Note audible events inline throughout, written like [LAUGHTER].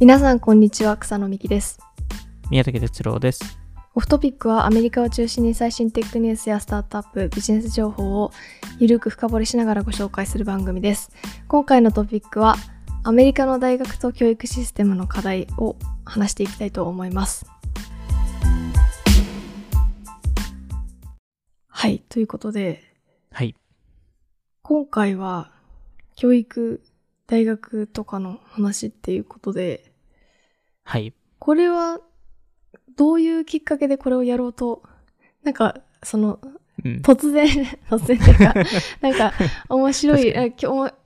皆さんこんにちは草野美希です宮武哲郎です。オフトピックはアメリカを中心に最新テックニュースやスタートアップビジネス情報をゆるく深掘りしながらご紹介する番組です今回のトピックはアメリカの大学と教育システムの課題を話していきたいと思いますはいということではい。今回は教育大学とかの話っていうことではい。これはどういうきっかけでこれをやろうとなんかそのうん。突然 [LAUGHS] 突然っていうか [LAUGHS] なんか面白い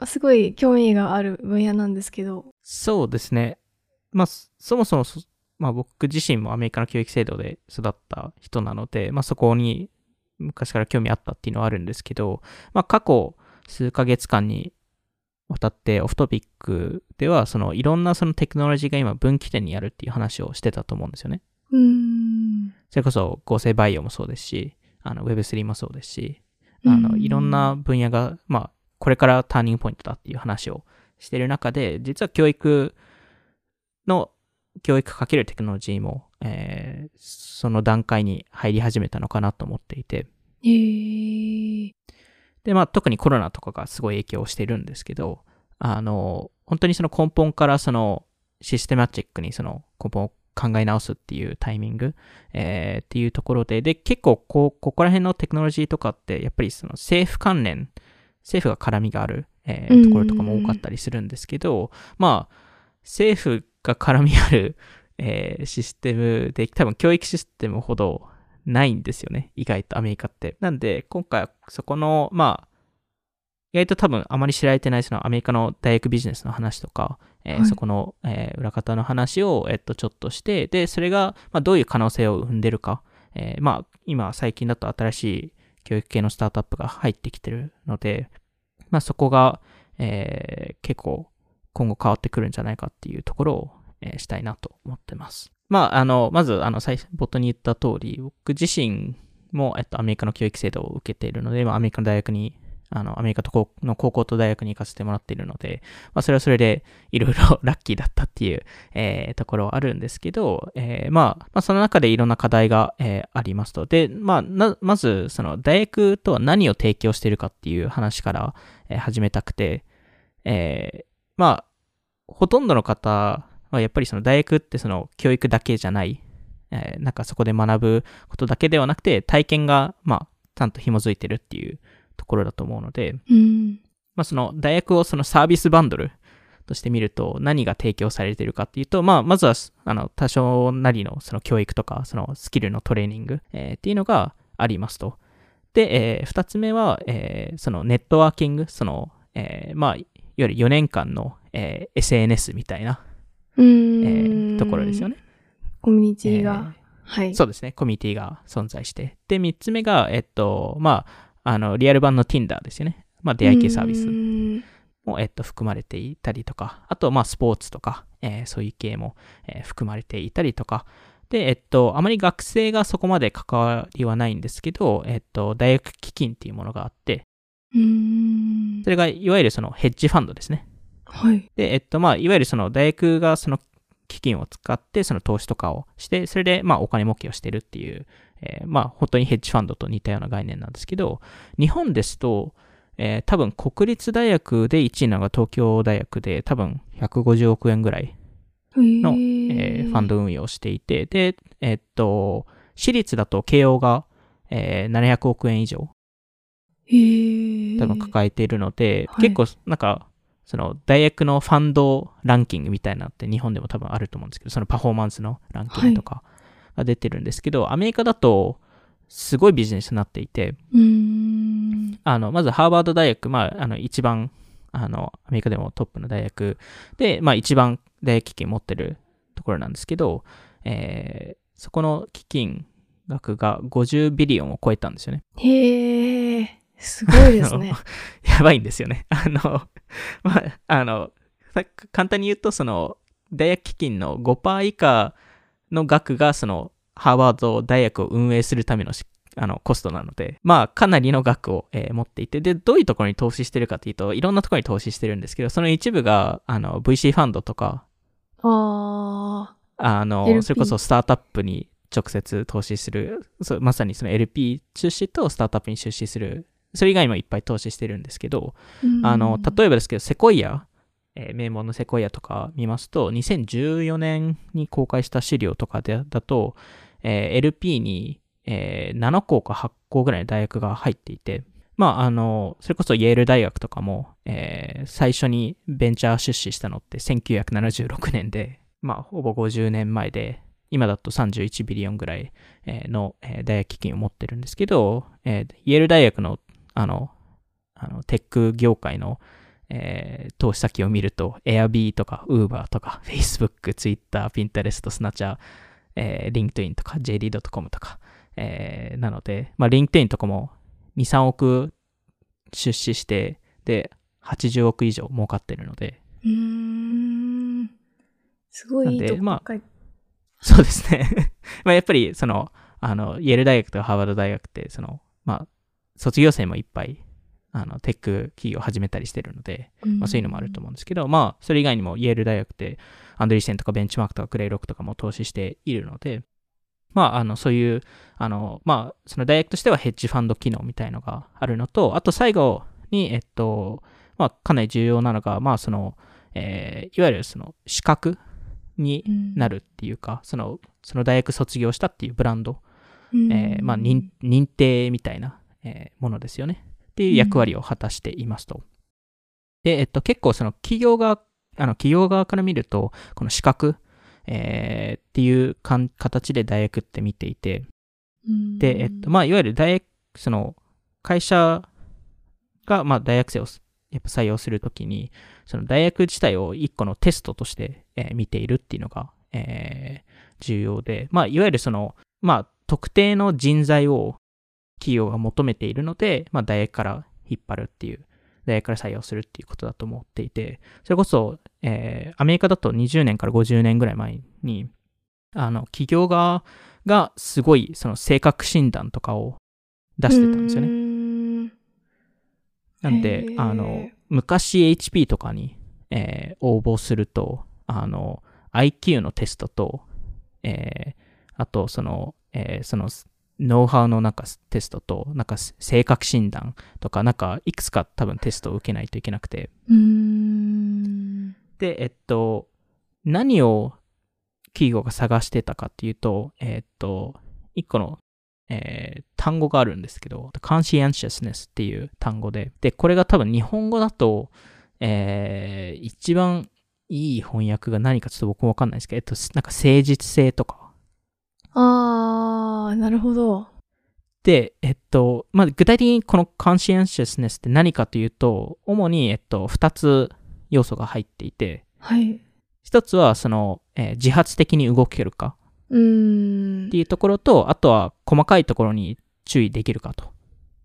すごい興味がある分野なんですけどそうですね。まあ、そそもそもそ、まあ僕自身もアメリカの教育制度で育った人なので、まあそこに昔から興味あったっていうのはあるんですけど、まあ過去数ヶ月間にわたってオフトピックでは、そのいろんなそのテクノロジーが今分岐点にあるっていう話をしてたと思うんですよね。うーん。それこそ合成バイオもそうですし、あの Web3 もそうですし、あの、いろんな分野が、まあ、これからターニングポイントだっていう話をしている中で、実は教育の、教育かけるテクノロジーも、えーその段階に入り始めたのかなと思っていて、へーで、まあ、特にコロナとかがすごい影響してるんですけど、あの、本当にその根本からそのシステマチックにその根本を考え直すっていうタイミング、えーっていうところで、で、結構こう、ここら辺のテクノロジーとかって、やっぱりその政府関連、政府が絡みがある、えーうんところとかも多かったりするんですけど、まあ、政府が絡みある、えーシステムで、多分教育システムほどないんですよね。意外とアメリカって。なんで、今回はそこの、まあ、意外と多分あまり知られてないそのアメリカの大学ビジネスの話とか、えーはいそこの、えー裏方の話を、えっと、ちょっとして、で、それが、まあ、どういう可能性を生んでるか、えーまあ、今最近だと新しい教育系のスタートアップが入ってきてるので、まあ、そこが、えー結構今後変わってくるんじゃないかっていうところを、えーしたいなと思ってます。まあ、あの、まず、あの、最初、冒頭に言った通り、僕自身も、えっと、アメリカの教育制度を受けているので、まあ、アメリカの大学に、あの、アメリカと高の高校と大学に行かせてもらっているので、まあ、それはそれで、いろいろ [LAUGHS] ラッキーだったっていう、えーところはあるんですけど、えーまあ、まあ、その中でいろんな課題が、えーありますと。で、まあ、な、まず、その、大学とは何を提供しているかっていう話から、えー始めたくて、えーまあ、ほとんどの方はやっぱりその大学ってその教育だけじゃない、えーなんかそこで学ぶことだけではなくて体験がまあちゃんと紐づいてるっていうところだと思うので、うん。まあその大学をそのサービスバンドルとして見ると何が提供されているかっていうと、まあまずはあの多少なりのその教育とかそのスキルのトレーニング、えーっていうのがありますと。で、えー二つ目は、えーそのネットワーキング、その、えーまあ、いわゆる4年間の、えー SNS みたいな、うえーところですよね。コミュニティが、えー。はい。そうですね、コミュニティが存在して。で、3つ目が、えっと、まあ、あの、リアル版の Tinder ですよね。まあ、出会い系サービスも、えっと、含まれていたりとか、あと、まあ、スポーツとか、えーそういう系も、えー含まれていたりとか、で、えっと、あまり学生がそこまで関わりはないんですけど、えっと、大学基金っていうものがあって、それがいわゆるそのヘッジファンドですね。はい。で、えっと、まあ、いわゆるその大学がその基金を使って、その投資とかをして、それで、まあ、お金儲けをしてるっていう、えーまあ、本当にヘッジファンドと似たような概念なんですけど、日本ですと、えー多分国立大学で1位なのが東京大学で、多分150億円ぐらいの、のえーファンド運用をしていて、で、えっと、私立だと慶応が、えー700億円以上多分抱えているので、はい。結構なんかその大学のファンドランキングみたいなのって日本でも多分あると思うんですけどそのパフォーマンスのランキングとかが出てるんですけど、アメリカだとすごいビジネスになっていてあのまずハーバード大学、まあ、あの一番あのアメリカでもトップの大学で、まあ、一番大学基金持ってるところなんですけど、えーそこの基金額が50ビリオンを超えたんですよね。へえすごいですね。[LAUGHS] やばいんですよね。[LAUGHS] あの、[LAUGHS] まあ、あの、さ簡単に言うと、その、大学基金の5%以下の額が、その、ハーバード大学を運営するためのしあのコストなので、まあ、かなりの額を、えー持っていて、で、どういうところに投資してるかというと、いろんなところに投資してるんですけど、その一部が、あの、VC ファンドとかああの、LP それこそスタートアップに直接投資する、まさにその LP 出資とスタートアップに出資する、それ以外にもいっぱい投資してるんですけど、ーあの、うん例えばですけど、セコイア、えー名門のセコイアとか見ますと、2014年に公開した資料とかでだと、えー LP に、えー7校か8校ぐらいの大学が入っていて、まあ、あの、それこそイェール大学とかも、えー最初にベンチャー出資したのって1976年で、まあ、ほぼ50年前で、今だと31ビリオンぐらいえーのえー大学基金を持ってるんですけど、えーイェール大学の、あの、あのテック業界の、えー投資先を見ると、Airb とか Uber とか [LAUGHS] Facebook、Twitter、Pinterest、Snatcher、えー LinkedIn とか JD.com とか、えーなので、まあ、LinkedIn とかも2、3億出資して、で、80億以上儲かってるので、うーん。すごいいいとこばっかり。そうですね。[LAUGHS] まあやっぱり、その、あの、イェール大学とかハーバード大学って、その、まあ、卒業生もいっぱい、あの、テック企業を始めたりしてるので、まあ、そういうのもあると思うんですけど、まあ、それ以外にもイェール大学って、アンドリーセンとかベンチマークとかクレイロックとかも投資しているので、まあ、あの、そういう、あの、まあ、その大学としてはヘッジファンド機能みたいのがあるのと、あと最後に、えっと、まあ、かなり重要なのが、まあ、その、えーいわゆるその資格になるっていうか、その、その大学卒業したっていうブランド、うん、えーまあ認、認定みたいな、えーものですよね。っていう役割を果たしていますと。で、えっと、結構その企業側、あの企業側から見ると、この資格、えーっていうかん形で大学って見ていて、うんで、えっと、まあ、いわゆる大学、その、会社が、まあ、大学生をやっぱ採用するときに、その大学自体を一個のテストとして、えー見ているっていうのが、えー重要で、まあ、いわゆるその、まあ、特定の人材を企業が求めているので、まあ、大学から引っ張るっていう、大学から採用するっていうことだと思っていて、それこそ、えーアメリカだと20年から50年ぐらい前に、あの、企業側がすごい、その性格診断とかを出してたんですよね。ね。なんであの、昔 HP とかに、えー応募すると、あの、IQ のテストと、えーあと、その、えーその、ノウハウのなんかテストと、なんか性格診断とか、なんかいくつか多分テストを受けないといけなくて。で、えっと、何を企業が探してたかっていうと、えっと、一個の、えー単語があるんですけど、conscientiousness っていう単語で、で、これが多分日本語だと、えー一番いい翻訳が何かちょっと僕もわかんないですけど、えっと、なんか誠実性とか。あー、なるほど。で、えっと、まあ、具体的にこの conscientiousness って何かというと、主に、えっと、二つ要素が入っていて、はい。一つは、その、えー自発的に動けるかうーん。っていうところと、あとは細かいところに注意できるかと。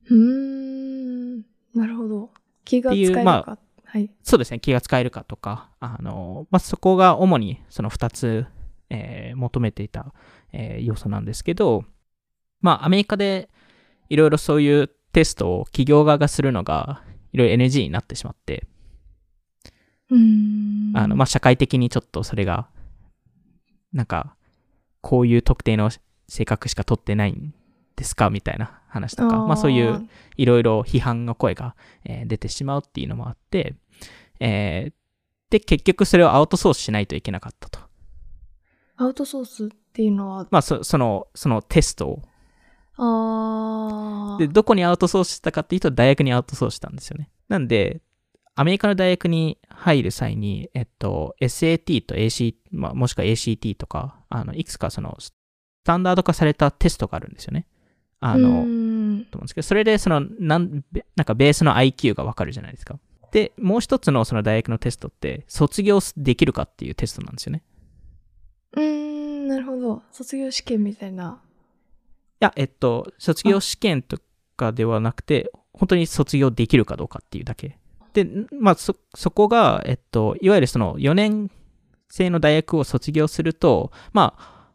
うーん。なるほど。気が使えるか。まはい。そうですね、気が使えるかとか、あの、まあ、そこが主にその二つ、えー求めていた、えー要素なんですけど、まあ、アメリカでいろいろそういうテストを企業側がするのが、いろいろ NG になってしまって、うーん。あの、まあ、社会的にちょっとそれが、なんか、こういう特定の性格しか取ってないんですかみたいな話とか、まあそういういろいろ批判の声が、えー出てしまうっていうのもあって、えーで、結局それをアウトソースしないといけなかったと。アウトソースっていうのは、まあそその、そのテストを。あー。で、どこにアウトソースしたかっていうと大学にアウトソースしたんですよね。なんで、アメリカの大学に入る際に、えっと、SAT と AC、まあ、もしくは ACT とか、あの、いくつかその、スタンダード化されたテストがあるんですよね。あの、うーんと思うんですけど、それでその、なん、べなんかベースの IQ がわかるじゃないですか。で、もう一つのその大学のテストって、卒業できるかっていうテストなんですよね。うーん、なるほど。卒業試験みたいな。いや、えっと、卒業試験とかではなくて、本当に卒業できるかどうかっていうだけ。で、まあ、そ、こが、えっと、いわゆるその4年生の大学を卒業すると、まあ、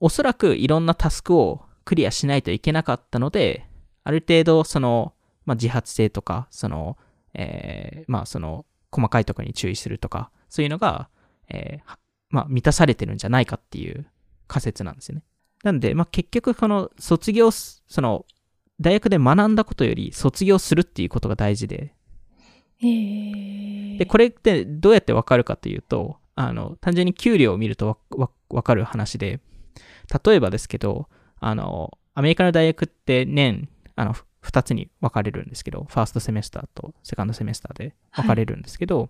おそらくいろんなタスクをクリアしないといけなかったので、ある程度、その、まあ、自発性とか、その、えーまあ、その、細かいところに注意するとか、そういうのが、えーまあ、満たされてるんじゃないかっていう仮説なんですよね。なんで、まあ、結局、この卒業す、その、大学で学んだことより卒業するっていうことが大事で、で、これってどうやってわかるかというと、あの、単純に給料を見るとわかる話で、例えばですけど、あの、アメリカの大学って年、あの、ふ二つに分かれるんですけど、ファーストセメスターとセカンドセメスターで分かれるんですけど、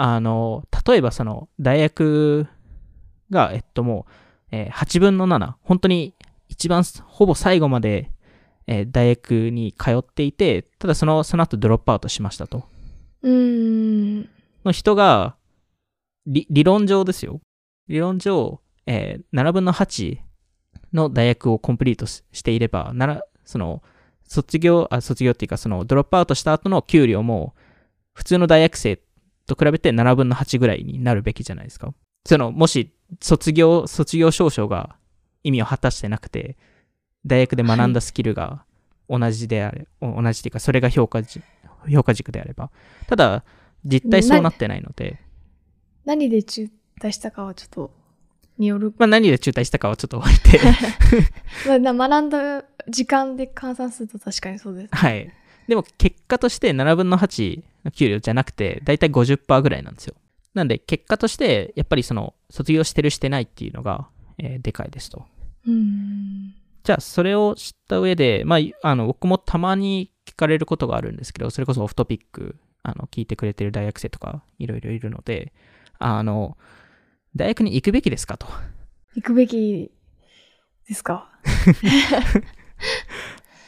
あの、例えばその、大学が、えっともう、えー8分の7、本当に一番ほぼ最後まで、えー大学に通っていて、ただその、その後ドロップアウトしましたと。うーん。の人が、理理論上ですよ。理論上、えー7分の8の大学をコンプリートししていれば、なら、その、卒業、あ、卒業っていうか、その、ドロップアウトした後の給料も、普通の大学生と比べて7分の8ぐらいになるべきじゃないですか。その、もし、卒業、卒業証書が意味を果たしてなくて、大学で学んだスキルが同じであれ、お同じっていうか、それが評価じ評価軸であれば。ただ、実態そうなってないので、何で中退したかはちょっと、による。まあ何で中退したかはちょっと置いて、[LAUGHS] まあな学んだ時間で換算すると確かにそうです。はい。でも結果として7分の8の給料じゃなくて、だいたい50%ぐらいなんですよ。なんで結果として、やっぱりその、卒業してるしてないっていうのが、えーでかいですと。うーん。じゃあ、それを知った上で、まあ、あの、僕もたまに聞かれることがあるんですけど、それこそオフトピック、あの、聞いてくれてる大学生とか、いろいろいるので、あの、大学に行くべきですかと。行くべきですか？[LAUGHS]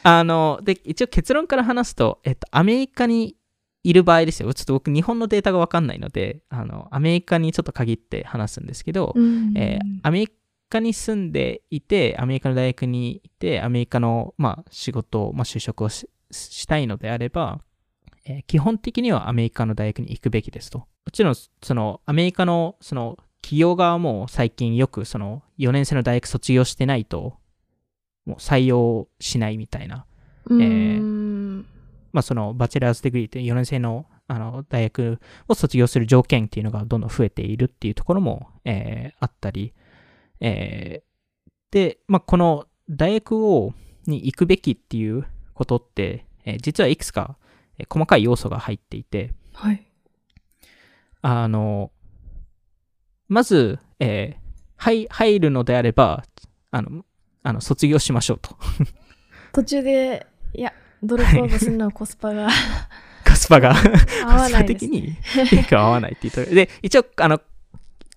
あの、で、一応結論から話すと、えっと、アメリカにいる場合ですよ。ちょっと僕、日本のデータがわかんないので、あの、アメリカにちょっと限って話すんですけど、うんえーアメリカに住んでいて、アメリカの大学にいて、アメリカの、まあ、仕事、まあ、就職をししたいのであれば、えー基本的にはアメリカの大学に行くべきですと。もちろん、その、アメリカの、その、企業側も最近よく、その、4年生の大学卒業してないと、もう採用しないみたいな、えん。まあ、その、バチェラーズデグリーって4年生の、あの、大学を卒業する条件っていうのがどんどん増えているっていうところも、えーあったり、えーで、まあ、この大学を、に行くべきっていうことって、えー実はいくつか、えー細かい要素が入っていて、はい。あの、まず、えー入入るのであれば、あの、あの卒業しましょうと。[LAUGHS] 途中で、いや、ドロップアウトするのはコスパが。[LAUGHS] コスパが？[LAUGHS] 合わないです、コスパ的に？[LAUGHS] 結構合わないっていうところで、一応、あの、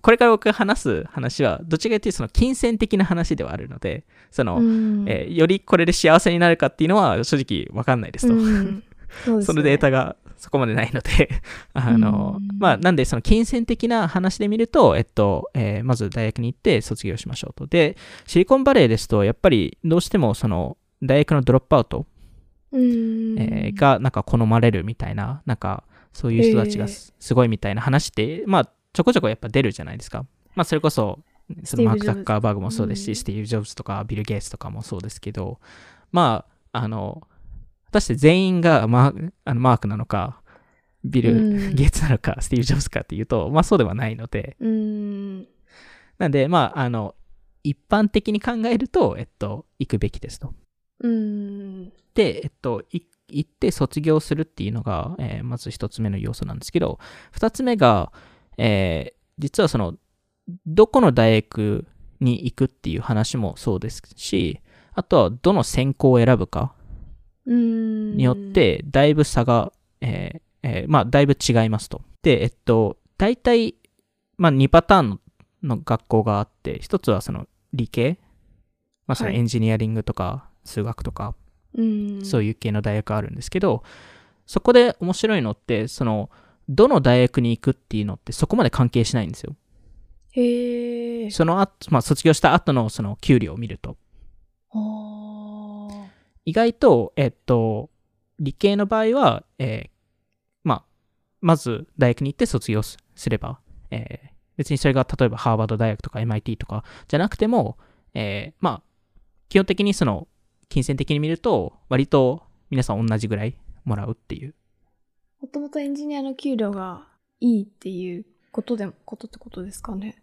これから僕が話す話は、どっちかというとその金銭的な話ではあるので、その、うん。えーよりこれで幸せになるかっていうのは正直わかんないですと。うん。そすそのデータがそこまでないので、あの、うん。まあ、なんでその金銭的な話で見ると、えっと、えーまず大学に行って卒業しましょうと。で、シリコンバレーですと、やっぱりどうしてもその、大学のドロップアウト、うんえーがなんか好まれるみたいな、なんかそういう人たちがすすごいみたいな話って、まあちょこちょこやっぱ出るじゃないですか。まあそれこそ、そのマーク・ザッカーバーグもそうですし、うんスティーブ・ジョブズとかビル・ゲイツとかもそうですけど、まあ、あの、果たして全員がマーあのマークなのか、ビル、うん。ゲイツなのか、スティーブ・ジョブズかっていうと、まあそうではないので、うん。なんで、まあ、あの、一般的に考えると、えっと、行くべきですと。うん。で、えっと、い行って卒業するっていうのが、えーまず一つ目の要素なんですけど、二つ目が、えー実はその、どこの大学に行くっていう話もそうですし、あとはどの専攻を選ぶかうんによって、だいぶ差が、えーえーまあ、だいぶ違いますと。で、えっと、大体、まあ、2パターンのの学校があって、一つはその理系、まあ、そのはいエンジニアリングとか数学とか、うんそういう系の大学あるんですけど、そこで面白いのって、その、どの大学に行くっていうのってそこまで関係しないんですよ。へえその後、まあ、卒業した後のその給料を見ると。意外と、えっと、理系の場合は、えーまあ、まず大学に行って卒業すすれば、えー別にそれが例えばハーバード大学とか MIT とかじゃなくても、えーまあ、基本的にその、金銭的に見ると、割と皆さん同じぐらいもらうっていう。もともとエンジニアの給料がいいっていうことでことってことですかね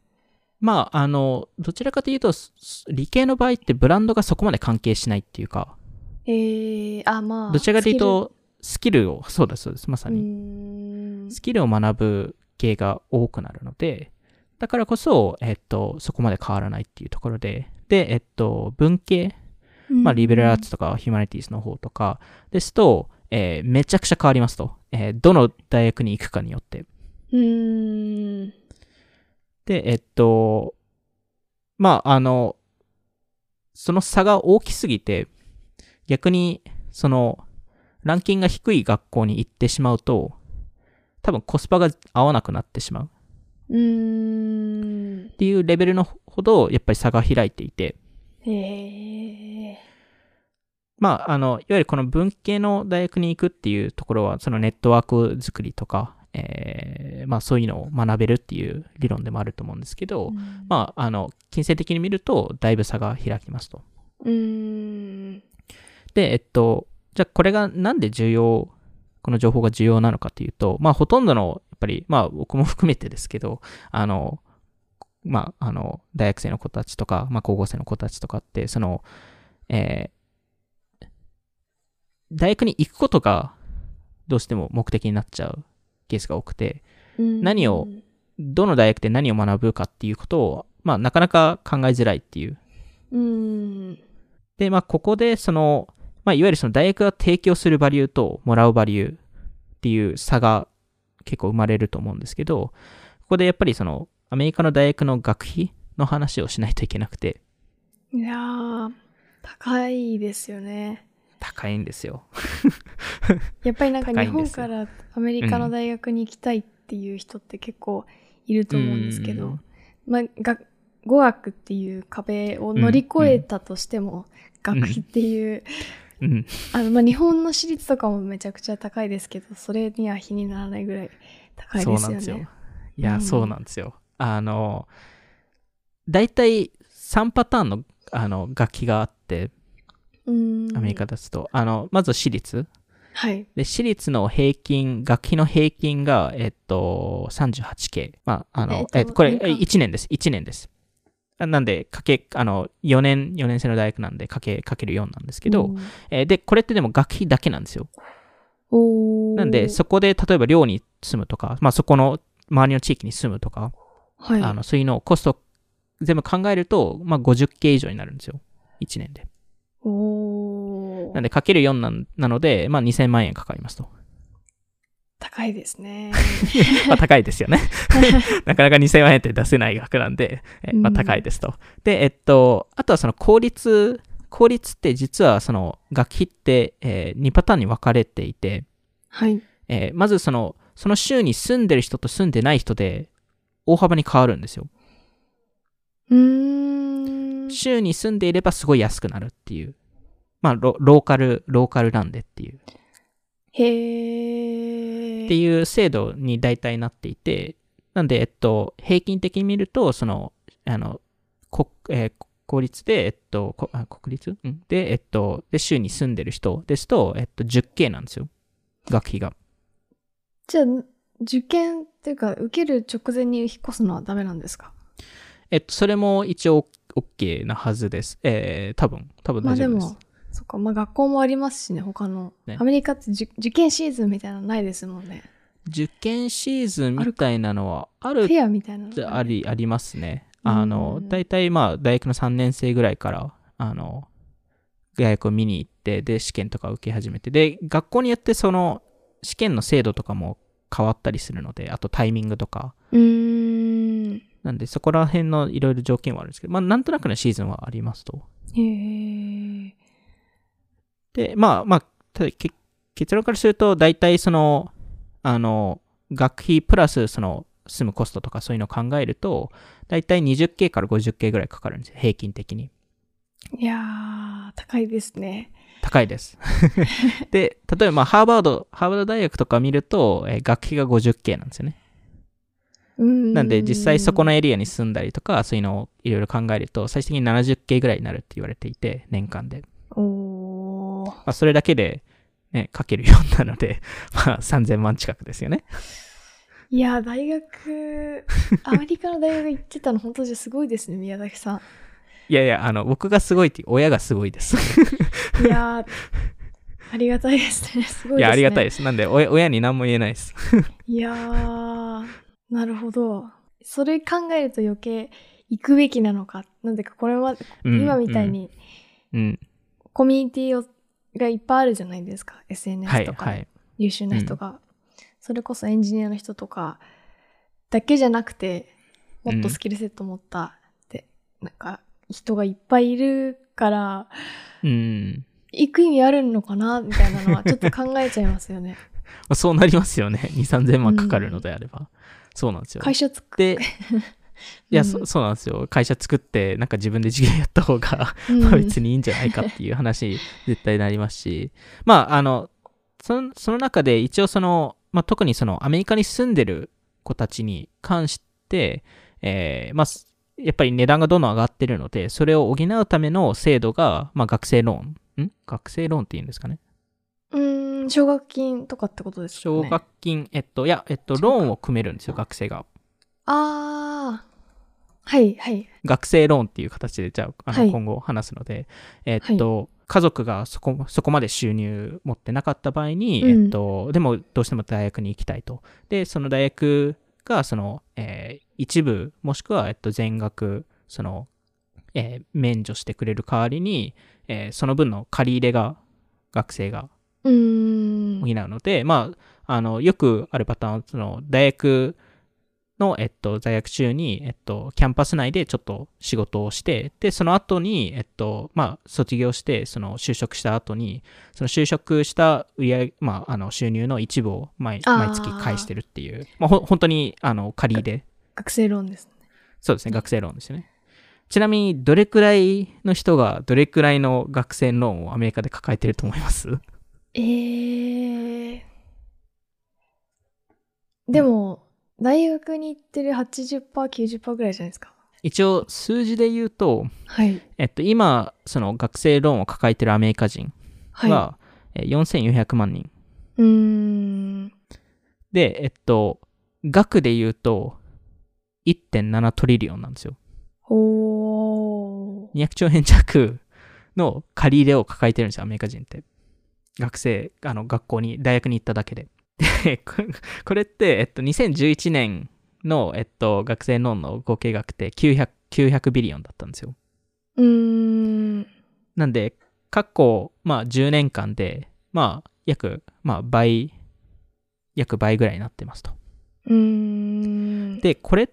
まあ、あの、どちらかというと、す理系の場合ってブランドがそこまで関係しないっていうか、えー、あ、まあ。どちらかというと、スキルを、そうです、そうです、まさに。スキルを学ぶ系が多くなるので、だからこそ、えっと、そこまで変わらないっていうところで、で、えっと、文系、まあ、リベラルアーツとかヒューマニティーズの方とかですと、えーめちゃくちゃ変わりますと。えーどの大学に行くかによって。うーん。で、えっと、まあ、あの、その差が大きすぎて、逆に、その、ランキングが低い学校に行ってしまうと、多分コスパが合わなくなってしまううーん。っていうレベルのほど、やっぱり差が開いていて、へえ。まあ、あの、いわゆるこの文系の大学に行くっていうところは、そのネットワーク作りとか、えーまあそういうのを学べるっていう理論でもあると思うんですけど、まあ、あの、金銭的に見ると、だいぶ差が開きますと。うーん。で、えっと、じゃあこれがなんで重要、この情報が重要なのかというと、まあほとんどの、やっぱり、まあ僕も含めてですけど、あの、まあ、あの、大学生の子たちとか、まあ高校生の子たちとかって、その、えー大学に行くことがどうしても目的になっちゃうケースが多くて、何をどの大学で何を学ぶかっていうことを、まあなかなか考えづらいっていうう。で、まあ、ここで、その、まあ、いわゆるその大学が提供するバリューともらうバリューっていう差が結構生まれると思うんですけど、ここでやっぱりその、アメリカの大学の学費の話をしないといけなくて、いやー、高いですよね。高いんですよ。[LAUGHS] やっぱりなんか日本からアメリカの大学に行きたいっていう人って結構いると思うんですけど、うんまあ、が語学っていう壁を乗り越えたとしても、学費っていう、うん。あのまあ、日本の私立とかもめちゃくちゃ高いですけど、それには比にならないぐらい高いですよそうなんですよね。。いうや、んそうなんですよ。あの、大体3パターンのあの楽器があって、うんアメリカですと、あの、まず私立。はい。で、私立の平均、学費の平均が、えっと、38K。まあ、あの、えっとえっと、これ、年間1年です。1年です。あなんで、かけ、あの、4年、4年生の大学なんで、かけ、かける4なんですけど、うんえーで、これってでも学費だけなんですよ。なんで、そこで、例えば寮に住むとか、まあ、そこの周りの地域に住むとか、はい。あの、そういうのをコスト全部考えると、まあ、50K 以上になるんですよ。1年で。おーなんで、かける4なんなので、まあ、2000万円かかりますと。高いですね。[LAUGHS] まあ高いですよね。[LAUGHS] なかなか2000万円って出せない額なんで、えまあうん高いですと。で、えっと、あとはその公立、公立って実はその学費って、え2パターンに分かれていて、はい。えーまずその、その州に住んでる人と住んでない人で大幅に変わるんですよ。うーん。州に住んでいればすごい安くなるっていう。まあロ、ローカル、ローカルなんでっていう。へー。っていう制度に大体なっていて、なんで、えっと、平均的に見ると、その、あの、こえー公立で、えっと、こあ国立、うん、で、えっと、で、州に住んでる人ですと、えっと、10K なんですよ。学費が。じゃあ、受験っていうか、受ける直前に引っ越すのはダメなんですか？えっと、それも一応 OK なはずです。えー、多分、多分まあで大丈夫です。も、そっか、まあ学校もありますしね、他の。ねアメリカって受受験シーズンみたいなのないですもんね。受験シーズンみたいなのはあるフェアみたいなの？あり、ありますね。うんあの、大体まあ、大学の3年生ぐらいから、あの、大学を見に行って、で、試験とか受け始めて、で、学校によってその、試験の制度とかも変わったりするので、あとタイミングとか。なんで、そこら辺のいろいろ条件はあるんですけど、まあ、なんとなくのシーズンはありますと。へー。で、まあまあ、ただけ結論からすると、大体その、あの、学費プラスその、住むコストとかそういうのを考えると、大体 20K から 50K ぐらいかかるんですよ、平均的に。いやー、高いですね。高いです。[LAUGHS] で、例えばまあハーバード、ハーバード大学とか見ると、えー学費が 50K なんですよね。ん。なんで実際そこのエリアに住んだりとか、そういうのをいろいろ考えると、最終的に 70K ぐらいになるって言われていて、年間で。おー。まあそれだけで、ね、かける4なので、[LAUGHS] まあ3000万近くですよね。いや、大学、アメリカの大学行ってたの本当じゃすごいですね、宮崎さん。いやいや、あの、僕がすごいって、親がすごいです。いやー、ありがたいですね。[LAUGHS] すごいですね。いや、ありがたいです。なんで、親親に何も言えないです。いやー、なるほど。それ考えると余計行くべきなのか。なんでか、これは、うん今みたい。にうん。コミュニティをがいっぱいあるじゃないですか。は SNS い、とかではい。優秀な人が、それこそエンジニアの人とかだけじゃなくてもっとスキルセット持ったって、なんか人がいっぱいいるからうん。行く意味あるのかな？みたいなのはちょっと考えちゃいますよね。[LAUGHS] まあそうなりますよね。[LAUGHS] 2、3000万かかるのであれば。そうなんですよ。会社作っで、[LAUGHS] いや、うんそそうなんですよ。会社作って、なんか自分で事業やった方が、うんまあ別にいいんじゃないかっていう話、絶対なりますし、まあ、あの、そのその中で一応その、まあ特にそのアメリカに住んでる子たちに関して、えーまあ、すやっぱり値段がどんどん上がってるので、それを補うための制度が、まあ学生ローン、ん？学生ローンって言うんですかね？うーん奨学金とかってことですかね。奨学金、えっと、いや、えっと、ローンを組めるんですよ、学生が。ああはいはい。学生ローンっていう形で、じゃあ、あのはい今後話すので、えっと、家族がそこそこまで収入持ってなかった場合に、うんえっと、でもどうしても大学に行きたいと。で、その大学が、その、えー一部、もしくは、えっと、全額、その、えー免除してくれる代わりに、えーその分の借り入れが、学生が補うので、まあ、あの、よくあるパターンは、その、大学の、えっと、在学中に、えっと、キャンパス内でちょっと仕事をして、で、その後に、えっと、まあ、卒業して、その、就職した後に、その就職した売り上げ、まあ、あの、収入の一部を毎毎月返してるっていう、まあ、ほ本当に、あの、借り入れ、学生ローンですね。そうですね、学生ローンですよね。ちなみに、どれくらいの人が、どれくらいの学生ローンをアメリカで抱えてると思います？えー、でも大学に行ってる 80%90% ぐらいじゃないですか。一応、数字で言うと、はいえっと、今、その学生ローンを抱えてるアメリカ人はい。は、えー4400万人。うーんで、えっと、額で言うと、1.7トリリオンなんですよ。おー200兆円弱の借り入れを抱えてるんですよ、アメリカ人って。学生、あの、学校に、大学に行っただけで。で、ここれって、えっと、2011年の、えっと、学生ローンの合計額って900、900ビリオンだったんですよ。うーんなんで、過去、まあ、10年間で、まあ、約、まあ、倍、約倍ぐらいになってますと。うーんで、これ、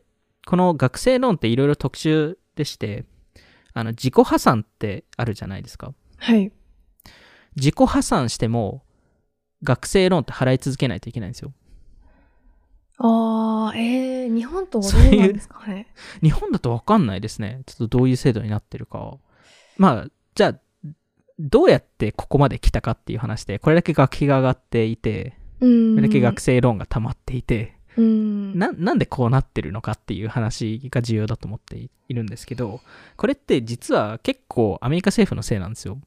この学生ローンっていろいろ特殊でして、あの、自己破産ってあるじゃないですか。はい。自己破産しても、学生ローンって払い続けないといけないんですよ。あーえー、日本とはどうなんですかね？[LAUGHS] 日本だとわかんないですね。ちょっとどういう制度になってるか。まあ、じゃあ、どうやってここまで来たかっていう話で、これだけ学費が上がっていて、これだけ学生ローンが溜まっていて、んな、なんでこうなってるのかっていう話が重要だと思っているんですけど、これって実は結構アメリカ政府のせいなんですよ。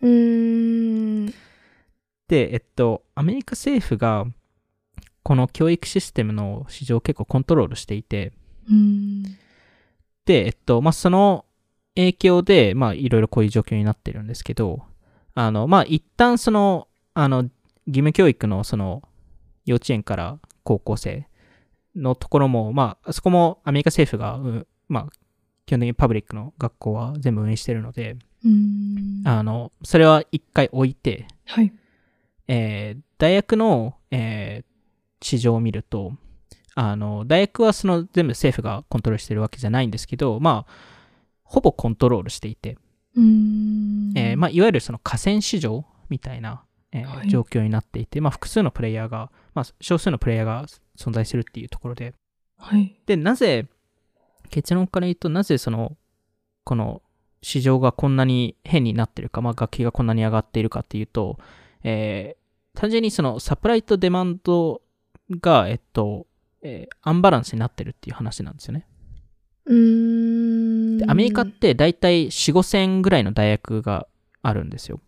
うーんで、えっと、アメリカ政府が、この教育システムの市場を結構コントロールしていて、で、えっと、まあ、その影響で、まあ、いろいろこういう状況になってるんですけど、あの、まあ、一旦その、あの、義務教育のその、幼稚園から高校生のところも、まあ、そこもアメリカ政府が、うんまあ、基本的にパブリックの学校は全部運営してるので、あの、それは一回置いて、はい。えー大学の、えー市場を見ると、あの、大学はその全部政府がコントロールしてるわけじゃないんですけど、まあ、ほぼコントロールしていて、うーん。えーまあ、いわゆるその河川市場みたいな、えーはい。状況になっていて、まあ、複数のプレイヤーが、まあ、少数のプレイヤーが存在するっていうところで、はい。で、なぜ、結論から言うと、なぜその、この市場がこんなに変になってるか、まあ、楽器がこんなに上がっているかっていうと、えー単純にそのサプライとデマンドが、えっと、えーアンバランスになってるっていう話なんですよね。うーんでアメリカって大体4、5千ぐらいの大学があるんですよ。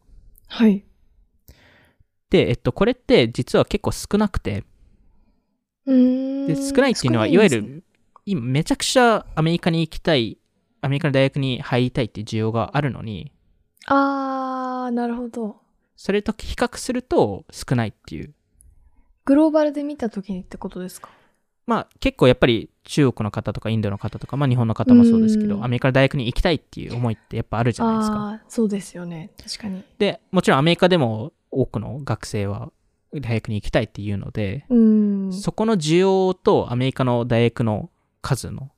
はい。で、えっと、これって実は結構少なくて、うーんで、少ないっていうのは、いわゆる、今めちゃくちゃアメリカに行きたい、アメリカの大学に入りたいっていう需要があるのに、あー、なるほど。それと比較すると少ないっていう。グローバルで見た時にってことですか？まあ結構やっぱり中国の方とかインドの方とか、まあ日本の方もそうですけど、うんアメリカの大学に行きたいっていう思いってやっぱあるじゃないですか。あー、そうですよね。確かに。で、もちろんアメリカでも多くの学生は大学に行きたいっていうので。そこの需要とアメリカの大学の数の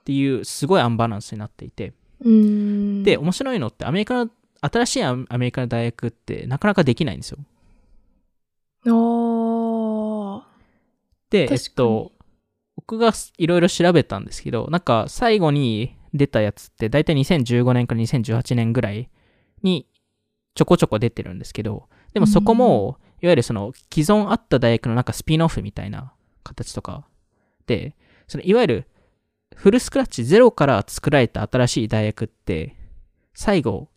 っていうすごいアンバランスになっていて。で、面白いのってアメリカの、新しいアメリカの大学ってなかなかできないんですよ。あー。で、えっと、僕がいろいろ調べたんですけど、なんか最後に出たやつって大体2015年から2018年ぐらいにちょこちょこ出てるんですけど、でもそこも、いわゆるその既存あった大学のなんかスピンオフみたいな形とかで、そのいわゆるフルスクラッチゼロから作られた新しい大学って、最後、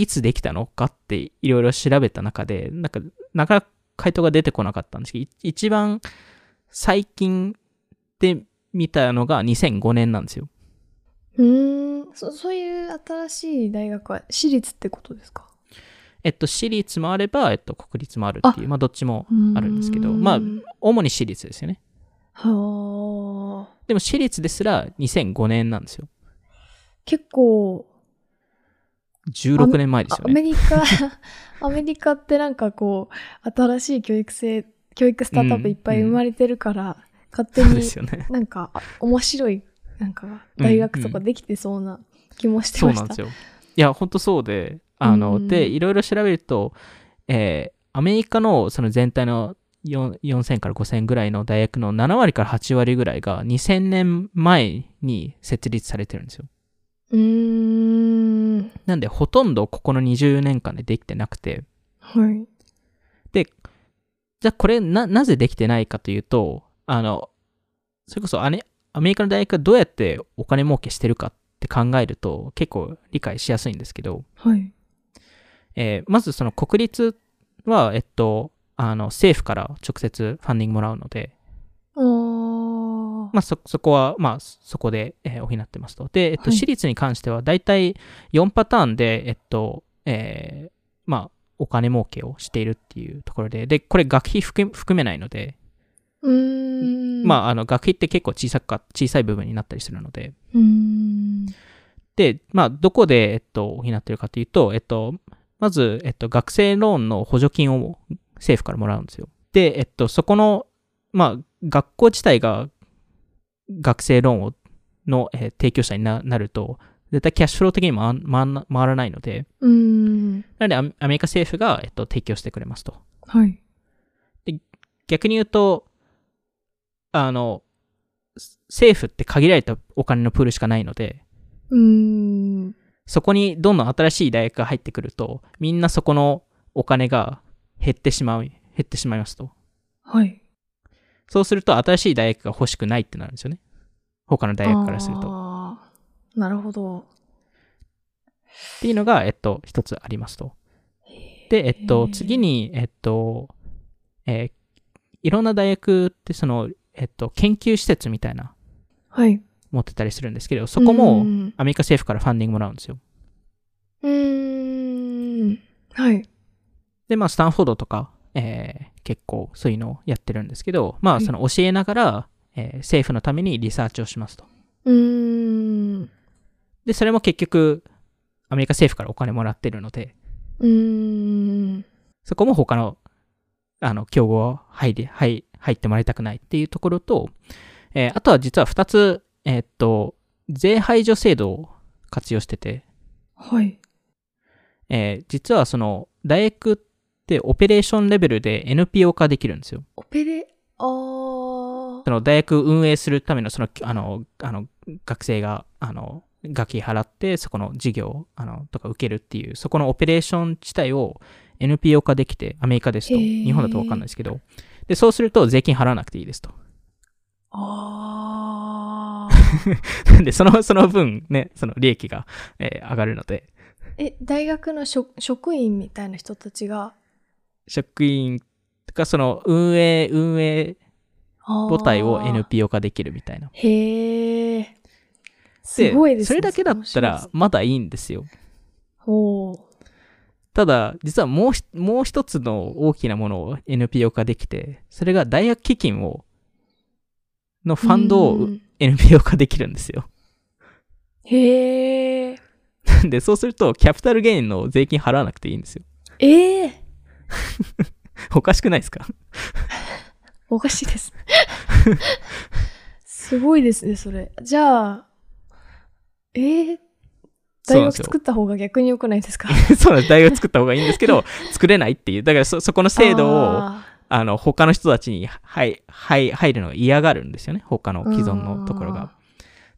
いつできたのかっていろいろ調べた中で、なんか、なかなか回答が出てこなかったんですけど、い一番最近で見たのが2005年なんですよ。うーんそ。そういう新しい大学は私立ってことですか？えっと、私立もあれば、えっと、国立もあるっていう、まあ、どっちもあるんですけど、まあ、主に私立ですよね。はあ。でも、私立ですら2005年なんですよ。結構、16年前ですよね。[LAUGHS] アメリカ、アメリカってなんかこう、新しい教育性、教育スタートアップいっぱい生まれてるから、勝手そうでにすよね。なんかあ面白い、なんか大学とかできてそうな気もしてました。そうなんですよ。いや、本当そうで、あの、うんで、いろいろ調べると、えーアメリカのその全体の4 4000から5000ぐらいの大学の7割から8割ぐらいが2000年前に設立されてるんですよ。うーん。なんで、ほとんどここの20年間でできてなくて、はい。じゃあこれな、なぜできてないかというと、あの、それこそアメアメリカの大学がどうやってお金儲けしてるかって考えると結構理解しやすいんですけど、はい。えーまずその国立は、えっと、あの、政府から直接ファンディングもらうので。まあそ、そこは、まあ、そこで、えー補ってますと。で、えっと、はい私立に関しては、だいたい4パターンで、えっと、えーまあ、お金儲けをしているっていうところで、で、これ学費含め含めないので、うーん。まあ、あの、学費って結構小さか、小さい部分になったりするので、うーん。で、まあ、どこで、えっと、補ってるかというと、えっと、まず、えっと、学生ローンの補助金を政府からもらうんですよ。で、えっと、そこの、まあ、学校自体が学生ローンをの、えー提供者にななると、絶対キャッシュフロー的に回回回らないので、うーん。なのでアメリカ政府が、えっと、提供してくれますと。はい。逆に言うと、あの、政府って限られたお金のプールしかないので、うーん。そこにどんどん新しい大学が入ってくると、みんなそこのお金が減ってしまう、減ってしまいますと。はい。そうすると新しい大学が欲しくないってなるんですよね。他の大学からすると。なるほど。ていうのが、えっと、一つありますと。で、えっと、次に、えっと、えーいろんな大学ってその、えっと、研究施設みたいな、はい。持ってたりするんですけど、そこもうんアメリカ政府からファンディングもらうんですよ。うーん。はい。で、まあ、スタンフォードとか、えー結構そういうのをやってるんですけど、まあ、はいその教えながら、えー政府のためにリサーチをしますと。うーん。で、それも結局、アメリカ政府からお金もらってるので、うーん。そこも他の、あの、競合は入り、入入ってもらいたくないっていうところと、えーあとは実は2つ、えーっと、税排除制度を活用してて、はい。えー実はその、大学ってオペレーションレベルで NPO 化できるんですよ。オペレ、あー。その大学運営するための、その、あの、あの、学生が、あの、学費払って、そこの授業、あの、とか受けるっていう、そこのオペレーション自体を NPO 化できて、アメリカですと、日本だとわかんないですけど、で、そうすると税金払わなくていいですと。あ [LAUGHS] なんで、その、その分ね、その利益が、えー上がるので、ー。え、大学の職職員みたいな人たちが、職員とか、その、運営、運営母体を NPO 化できるみたいな。へえ。すごいですね。それだけだったらまだいいんですよ。おーただ、実はもうひもう一つの大きなものを NPO 化できて、それが大学基金を、のファンドをうん NPO 化できるんですよ。へえ。[LAUGHS] で、そうすると、キャピタルゲインの税金払わなくていいんですよ。ええ [LAUGHS] おかしくないですか？[LAUGHS] おかしいです。すごいですね、それ。じゃあ、ええ大学作った方が逆に良くないですか？[LAUGHS] そうなんです。大学作った方がいいんですけど、作れないっていう。だからそ、そこの制度を、ああの、他の人たちに入入入るのが嫌がるんですよね。他のー既存のところが。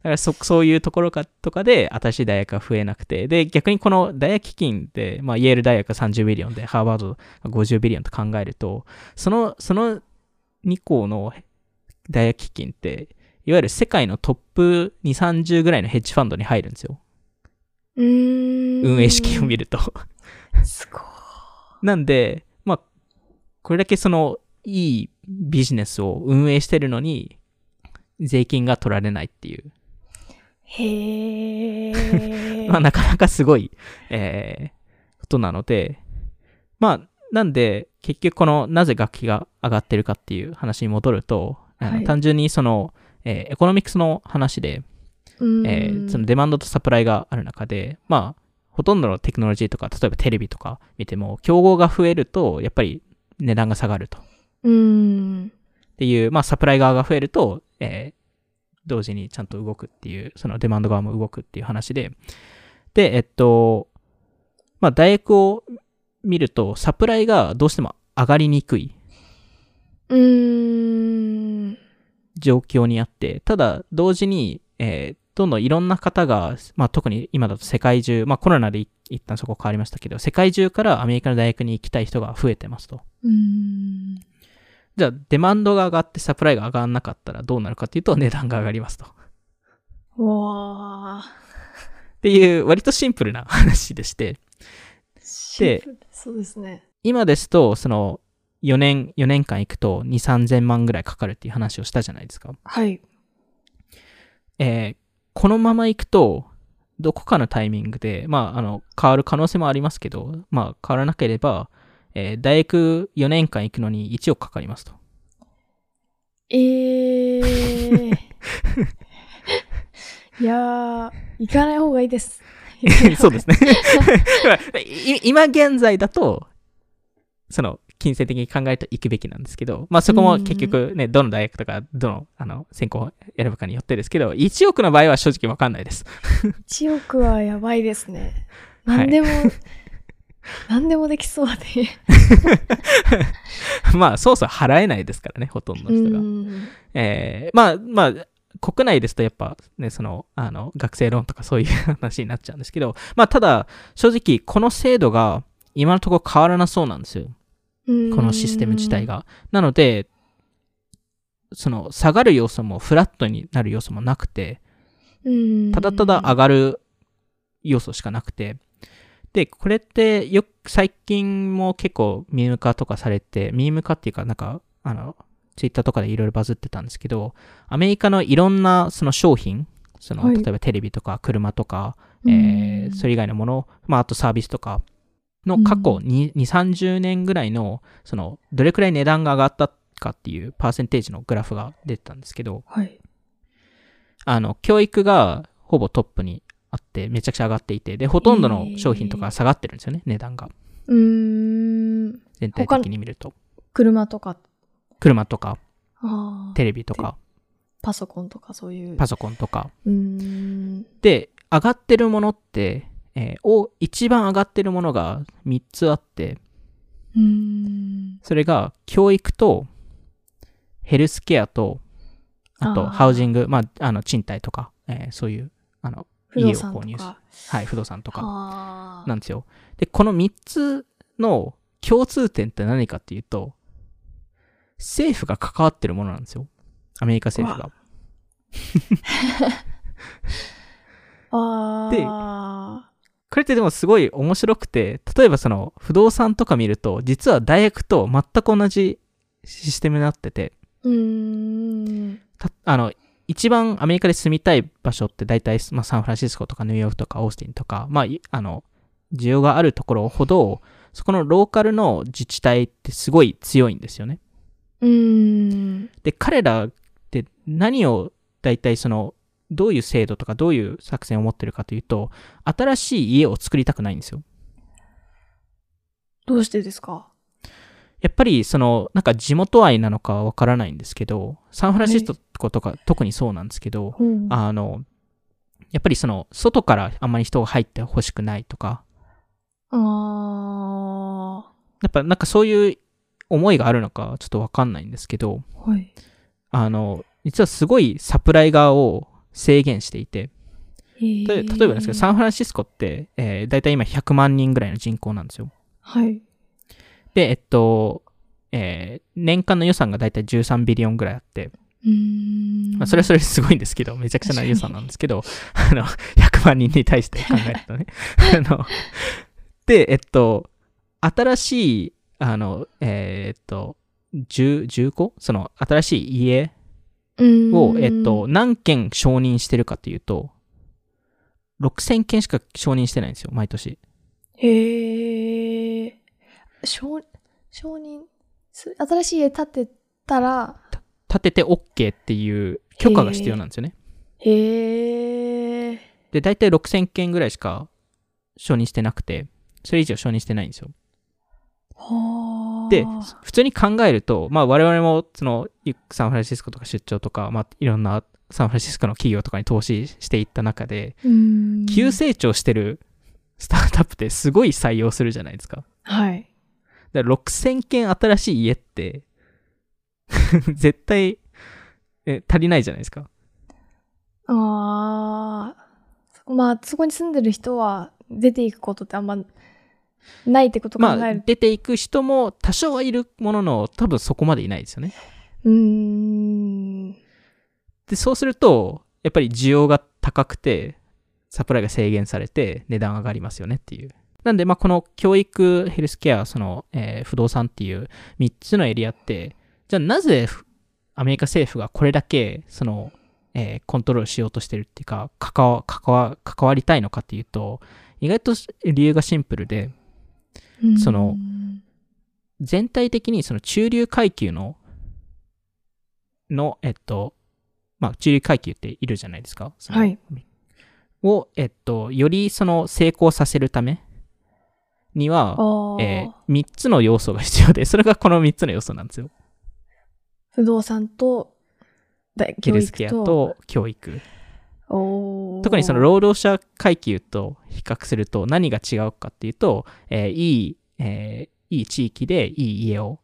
だからそ、そういうところかとかで、新しい大学が増えなくて。で、逆にこの大学基金って、まあ、イェール大学が30ビリオンで、ハーバードが50ビリオンと考えると、その、その2校の大学基金って、いわゆる世界のトップ2、30ぐらいのヘッジファンドに入るんですよ。運営資金を見ると。すごい。なんで、まあ、これだけその、いいビジネスを運営してるのに、税金が取られないっていう。へえ。[LAUGHS] まあ、なかなかすごい、えー、ことなので、まあ、なんで、結局この、なぜ学費が上がってるかっていう話に戻ると、はい単純にその、えー economics の話で、うんえーその demand と supply がある中で、まあ、ほとんどのテクノロジーとか、例えばテレビとか見ても、競合が増えると、やっぱり値段が下がると。っうん。ていう、まあ、サプライ側が増えると、えー同時にちゃんと動くっていう、そのデマンド側も動くっていう話で、で、えっと、まあ、大学を見ると、サプライがどうしても上がりにくいうーん。状況にあって、ただ、同時に、えーどんどんいろんな方が、まあ、特に今だと世界中、まあ、コロナで一旦そこ変わりましたけど、世界中からアメリカの大学に行きたい人が増えてますと。うん。じゃあ、デマンドが上がってサプライが上がらなかったらどうなるかっていうと、値段が上がりますと。っわあ。ていう、割とシンプルな話でして、シンプルそうですね。今ですと、その、4年、4年間行くと2、3000万ぐらいかかるっていう話をしたじゃないですか。はい。えーこのまま行くと、どこかのタイミングで、まあ、あの、変わる可能性もありますけど、まあ、変わらなければ、えー大学4年間行くのに1億かかりますと。えー。[LAUGHS] いやー、行かない方がいいです。[LAUGHS] そうですね。[LAUGHS] い今現在だと、その、金銭的に考えると行くべきなんですけど、まあそこも結局ね、どの大学とか、どの、あの、専攻を選ぶかによってですけど、1億の場合は正直わかんないです。1億はやばいですね。はい何でも、何でもできそうで。[LAUGHS] まあ、そうそう払えないですからね、ほとんどの人が。うんえーまあ、まあ、国内ですとやっぱね、その、あの、学生ローンとかそういう話になっちゃうんですけど、まあ、ただ、正直、この制度が今のところ変わらなそうなんですよ。このシステム自体。が。なので、その、下がる要素もフラットになる要素もなくて、うんただただ上がる要素しかなくて、で、これってよく最近も結構ミーム化とかされて、ミーム化っていうかなんか、あの、ツイッターとかでいろいろバズってたんですけど、アメリカのいろんなその商品、その、はい。例えばテレビとか車とか、うん。えーそれ以外のもの、まあ、あとサービスとかの過去に、2、30年ぐらいの、その、どれくらい値段が上がったかっていうパーセンテージのグラフが出てたんですけど、はい。あの、教育がほぼトップにあって、めちゃくちゃ上がっていて、で、ほとんどの商品とか下がってるんですよね、値段が。うーん。全体的に見ると。車とか、車とか、テレビとか、パソコンとかそういう。パソコンとか。で、上がってるものって、えーお、一番上がってるものが3つあって。それが教育とヘルスケアと、あとハウジング、まあ、あの、賃貸とか、えーそういう、あの、家を購入とか。はい、不動産とかなんですよ。で、この3つの共通点って何かっていうと、政府が関わってるものなんですよ。アメリカ政府が。あ [LAUGHS] これってでもすごい面白くて、例えばその不動産とか見ると、実は大学と全く同じシステムになってて、あの、一番アメリカで住みたい場所って大体、まあ、サンフランシスコとかニューヨークとかオースティンとか、まあ、いあの、需要があるところほど、そこのローカルの自治体ってすごい強いんですよね。うーん。で、彼らって何を大体その、どういう制度とかどういう作戦を持ってるかというと、新しい家を作りたくないんですよ。どうしてですか？やっぱりその、なんか地元愛なのかわからないんですけど、サンフランシスコとか特にそうなんですけど、あの、やっぱりその、外からあんまり人が入ってほしくないとか、あやっぱなんかそういう思いがあるのかちょっとわかんないんですけど、ー。はい。あの、実はすごいサプライ側を制限していて、例例えばですけど、サンフランシスコって、えー、だいたい今100万人ぐらいの人口なんですよ。はい。で、えっと、えー年間の予算がだいたい13ビリオンぐらいあって。まあ、それはそれですごいんですけど、めちゃくちゃな予算なんですけど、あの、100万人に対して考えるとね。あの、で、えっと、新しい、あの、えーっと、10、10個その、新しい家を、えっと、、何件承認してるかというと、6000件しか承認してないんですよ、毎年。へえ。承、承認す新しい家建てたら、建てて OK っていう許可が必要なんですよね。へえ。で、大体6000件ぐらいしか承認してなくて、それ以上承認してないんですよ。はあ。で、普通に考えると、まあ我々も、その、サンフランシスコとか出張とか、まあいろんなサンフランシスコの企業とかに投資していった中で、急成長してるスタートアップってすごい採用するじゃないですか。はい。だから6000件新しい家って、[LAUGHS] 絶対、え、足りないじゃないですか。ああ。まあ、そこに住んでる人は出ていくことってあんまないってことを考まあえる、出ていく人も多少はいるものの、多分そこまでいないですよね。うーん。で、そうすると、やっぱり需要が高くて、サプライが制限されて値段上がりますよねっていう。なんで、まあ、この教育、ヘルスケア、その、えー不動産っていう3つのエリアって、じゃあなぜふアメリカ政府がこれだけ、その、えーコントロールしようとしてるっていうか、関わ、関わ、関わりたいのかっていうと、意外と理由がシンプルで、その全体的にその中流階級の、の、えっと、まあ、中流階級っているじゃないですか。はい。を、えっと、よりその成功させるためには、あーえ3つの要素が必要で、それがこの3つの要素なんですよ。不動産と大ヘルスケアと教育。特にその労働者階級と比較すると何が違うかっていうと、えーいい、えーいい地域でいい家を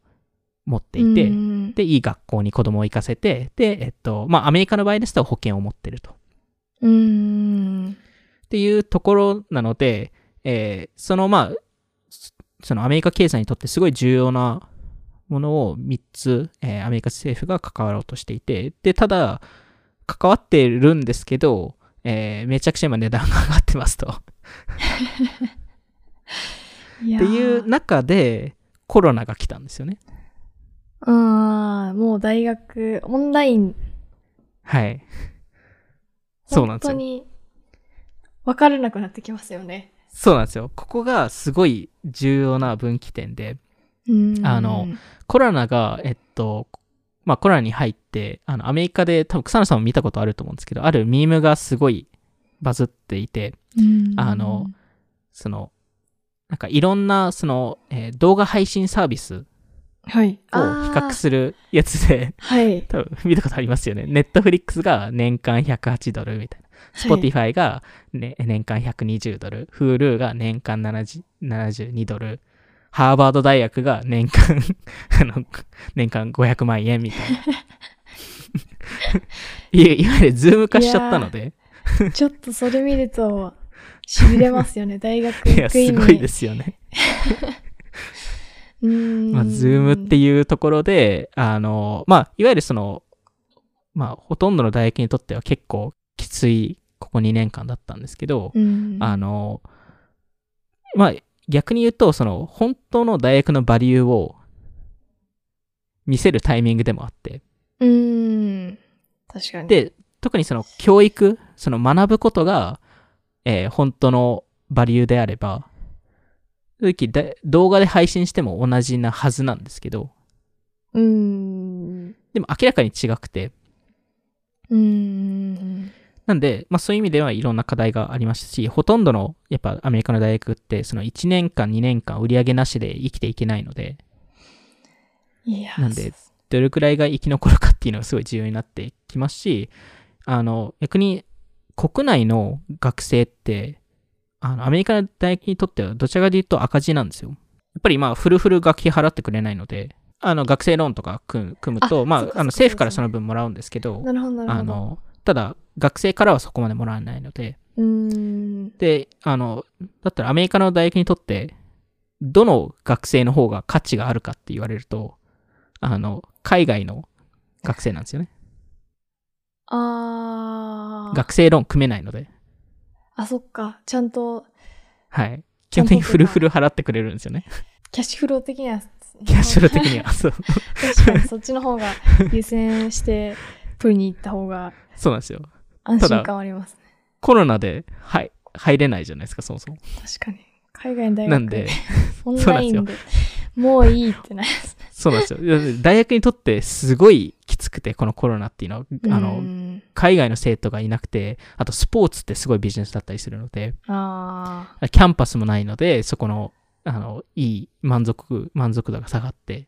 持っていて、うんで、いい学校に子供を行かせて、で、えっと、まあ、アメリカの場合ですと保険を持ってると。うーんっていうところなので、えーそのまあ、そそのアメリカ経済にとってすごい重要なものを3つ、えーアメリカ政府が関わろうとしていて、で、ただ、関わってるんですけど、えーめちゃくちゃ今値段が上がってますと。っていう中で、コロナが来たんですよね。あーもう大学オンラインはい。そうなんですよ。本当に分からなくなってきますよねそうなんですよ。ここがすごい重要な分岐点で、うんあのコロナが、えっと、まあコロナに入って、あの、アメリカで多分草野さんも見たことあると思うんですけど、あるミームがすごいバズっていて、うんあのその、なんかいろんな、その、えー動画配信サービスはいを比較するやつで、はい多分見たことありますよね。ネットフリックスが年間108ドルみたいな。Spotify が、ね、年間120ドル。Hulu が年間70 72ドル。ハーバード大学が年間 [LAUGHS] あの、年間500万円みたいな。[LAUGHS] いわいわゆる Zoom 化しちゃったので、ちょっとそれ見ると痺れますよね [LAUGHS] 大学いや、行く意味すごいですよね。まあ、 Zoom っていうところで、あの、まあ、いわゆるその、まあ、ほとんどの大学にとっては結構きつい、ここ2年間だったんですけど、うんあの、まあ、逆に言うと、その、本当の大学のバリューを見せるタイミングでもあって、うーん確かに。で、特にその教育、その学ぶことが、えー本当のバリューであれば、正直だ動画で配信しても同じなはずなんですけど、うーん。でも明らかに違くて、うーん。なんで、まあそういう意味ではいろんな課題がありますし、ほとんどの、やっぱアメリカの大学って、その1年間、2年間売り上げなしで生きていけないので、いやなんで、どれくらいが生き残るかっていうのがすごい重要になってきますし、あの、逆に国内の学生って、あの、アメリカの大学にとってはどちらかというと赤字なんですよ。やっぱりまあ、フルフル学費払ってくれないので、あの、学生ローンとか組むと、まあ、あの、政府からその分もらうんですけど、ど。あの、ただ、学生からはそこまでもらわないので。で、あの、だったらアメリカの大学にとって、どの学生の方が価値があるかって言われると、あの、海外の学生なんですよね。あー。学生ローン組めないので。あ、そっか。ちゃんと、はい。基本的にフルフル払ってくれるんですよね。キャッシュフロー的には、キャッシュフロー的には。[LAUGHS] そう。確かにそっちの方が優先して取りに行った方が [LAUGHS] そうなんですよ。安心感はありますね。コロナで、はい、入れないじゃないですか、そもそも。確かに。海外の大学なんで、オンラインでもういいってなりますね。そうなんですよ。大学にとってすごいきつくて、このコロナっていうのは、あうの、ん海外の生徒がいなくて、あとスポーツってすごいビジネスだったりするので、あキャンパスもないので、そこの、あの、いい満足、満足度が下がって、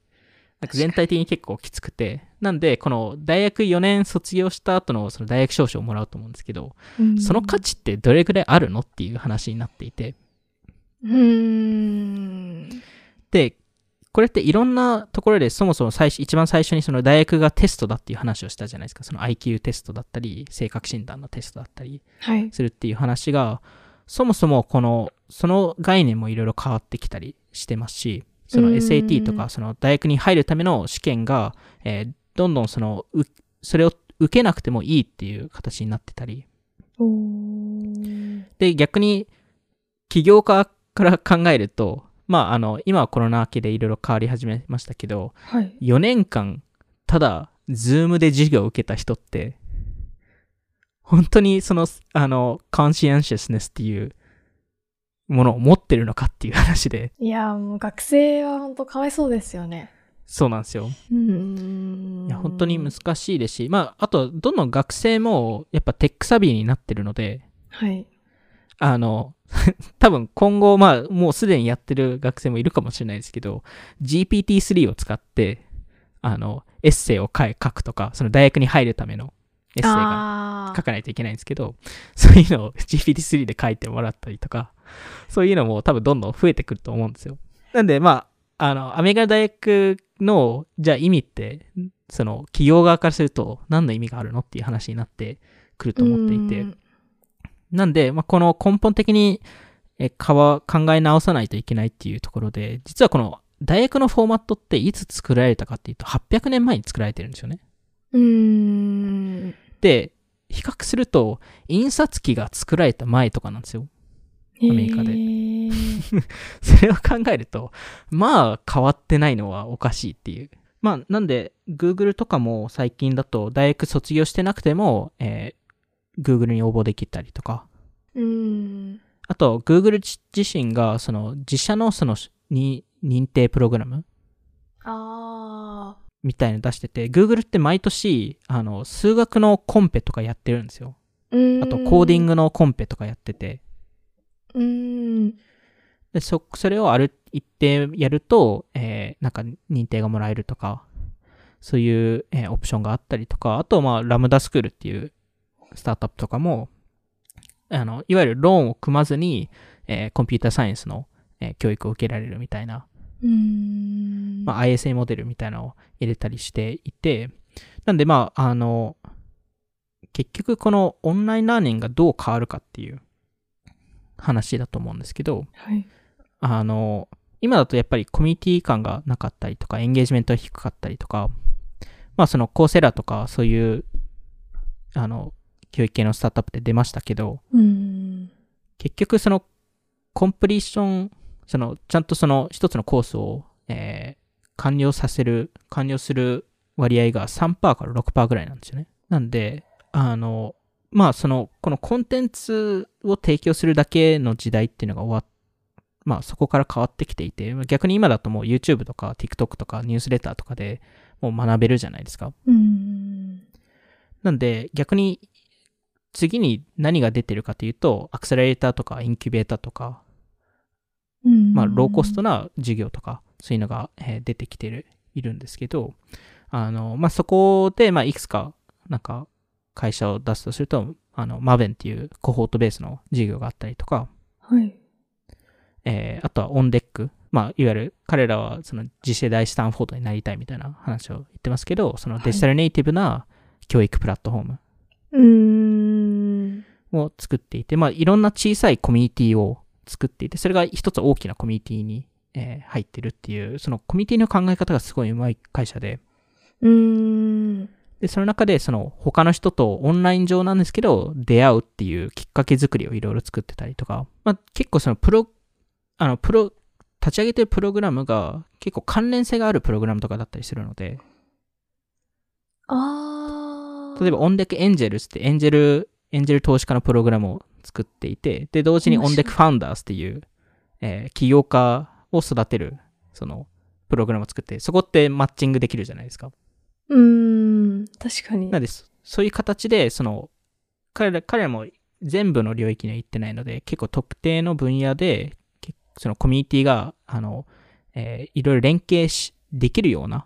なんか全体的に結構きつくて、なんで、この大学4年卒業した後のその大学証書をもらうと思うんですけど、ーその価値ってどれくらいあるのっていう話になっていて、うーん。で、これっていろんなところでそもそも最初、一番最初にその大学がテストだっていう話をしたじゃないですか。その IQ テストだったり、性格診断のテストだったりはい。するっていう話が、そもそもこの、その概念もいろいろ変わってきたりしてますし、そのうん。SAT とか、その大学に入るための試験が、えーどんどんその、うそれを受けなくてもいいっていう形になってたり、で、逆に、起業家から考えると、まあ、あの、今はコロナ明けでいろいろ変わり始めましたけど、はい。4年間、ただ、 Zoom で授業を受けた人って、本当にその、あの、 conscientiousness っていうものを持ってるのかっていう話で、いや、もう学生は本当かわいそうですよね。そうなんですよ。うーん。いや、本当に難しいですし、まあ、あと、どの学生も、やっぱテックサビーになってるので、はい。あの、[LAUGHS] 多分今後、まあ、もうすでにやってる学生もいるかもしれないですけど、GPT-3 を使って、あの、エッセイを書い書くとか、その大学に入るためのエッセイがあ書かないといけないんですけど、そういうのを GPT-3 で書いてもらったりとか、そういうのも多分どんどん増えてくると思うんですよ。なんで、まあ、あの、アメリカの大学の、じゃあ意味って、その、企業側からすると何の意味があるのっていう話になってくるーと思っていてう、んなんで、まあ、この根本的にえ考え直さないといけないっていうところで、実はこの大学のフォーマットっていつ作られたかっていうと、800年前に作られてるんですよね。うーん。で、比較すると、印刷機が作られた前とかなんですよ。アメリカでで。[LAUGHS] それを考えると、まあ変わってないのはおかしいっていう。まあなんで、Google とかも最近だと大学卒業してなくても、えー Google に応募できたりとか、うーん。あと、Google 自自身が、その、自社のその、に認定プログラムあみたいの出してて、Google って毎年、あの、数学のコンペとかやってるんですよ。あと、コーディングのコンペとかやってて、うーん。でそ、それをある一定やると、えーなんか認定がもらえるとか、そういう、えーオプションがあったりとか、あと、まあ、ラムダスクールっていうスタートアップとかも、あの、いわゆるローンを組まずに、えーコンピューターサイエンスの、えー教育を受けられるみたいな。まあ、ISA モデルみたいなのを入れたりしていて、なんでまあ、あの、結局このオンラインラーニングがどう変わるかっていう話だと思うんですけど、はい。あの、今だとやっぱりコミュニティ感がなかったりとか、エンゲージメントが低かったりとか、まあそのコーセラとかそういう、あの、教育系のスタートアップで出ましたけど。結局そのコンプリーション、そのちゃんとその一つのコースを、えー完了させる、完了する割合が3%から6%ぐらいなんですよね。なんで、あの、まあその、このコンテンツを提供するだけの時代っていうのが終わっまあそこから変わってきていて、逆に今だともう YouTube とか TikTok とかニュースレターとかでもう学べるじゃないですか。うん。なんで逆に次に何が出てるかというと、アクセラレーターとかインキュベーターとか、うんまあローコストな授業とか、そういうのが、えー出てきてる、いるんですけど、あの、まあそこで、まあいくつか、なんか会社を出すとすると、あの、マベンっていうコホートベースの授業があったりとか、はい。えーあとはオンデック。まあ、いわゆる彼らはその次世代スタンフォードになりたいみたいな話を言ってますけど、そのデジタルネイティブな教育プラットフォームうーん。を作っていて、まあ、いろんな小さいコミュニティを作っていて、それが一つ大きなコミュニティに、えー入ってるっていう、そのコミュニティの考え方がすごい上手い会社で、うーん。で、その中でその他の人とオンライン上なんですけど、出会うっていうきっかけ作りをいろいろ作ってたりとか、まあ結構そのプロ、あの、プロ、立ち上げてるプログラムが結構関連性があるプログラムとかだったりするので、あー。例えばオンデックエンジェルスってエンジェル、エンジェル投資家のプログラムを作っていて、で、同時にオンデックファウンダースっていう、えー起業家を育てる、その、プログラムを作って、そこってマッチングできるじゃないですか。うーん。確かにな。ので、そそういう形で、その、彼ら、彼らも全部の領域には行ってないので、結構特定の分野で、けそのコミュニティが、あの、えーいろいろ連携し、できるような、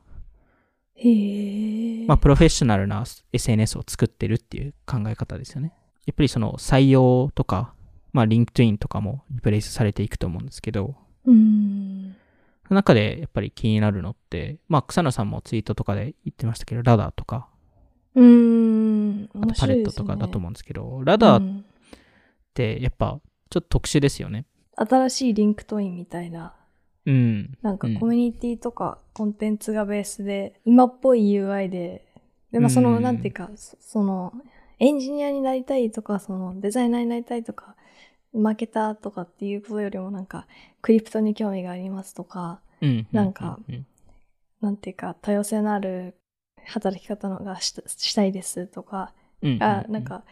へえ。まあ、プロフェッショナルな SNS を作ってるっていう考え方ですよね。やっぱりその採用とか、まあ、 LinkedIn とかもリプレイスされていくと思うんですけど、うーん。その中でやっぱり気になるのって、まあ、草野さんもツイートとかで言ってましたけど、ラダーとか、うーん。あとパレットとかだと思思うんですけど、ラダーっん、てやっぱちょっと特殊ですよね。新しい LinkedIn みたいな、うん。うんなんかコミュニティとかコンテンツがベースで、今っぽい UI で、で、まあその、うんなんていうか、そその、エンジニアになりたいとか、その、デザイナーになりたいとか、マーケターとかっていうことよりもなんか、クリプトに興味がありますとか、うん。なんかうんなんていうか、多様性のある働き方のがしたしたいですとか、うん。あ、なん、か、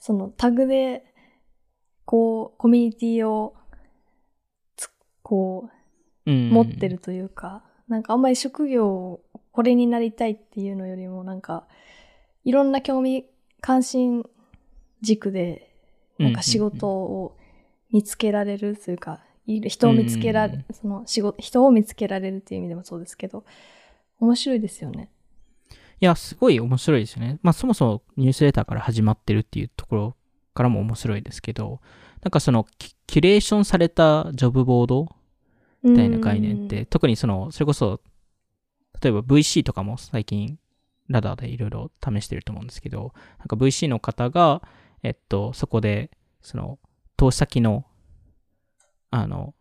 そのタグで、こう、コミュニティをつ、こう、うん、持ってるというか、なんかあんまり職業をこれになりたいっていうのよりも、なんか、いろんな興味、関心軸で、なんか仕事を見つけられるというか、人を見つけられ、うんその仕事、人を見つけられるっていう意味でもそうですけど、面白いですよね。いや、すごい面白いですよね。まあ、そもそもニュースレターから始まってるっていうところからも面白いですけど、なんかそのキキュレーションされたジョブボードみたいな概念って、特にその、それこそ、例えば VC とかも最近、ラダーでいろいろ試してると思うんですけど、なんか VC の方が、えっと、そこで、その、投資先の、あの、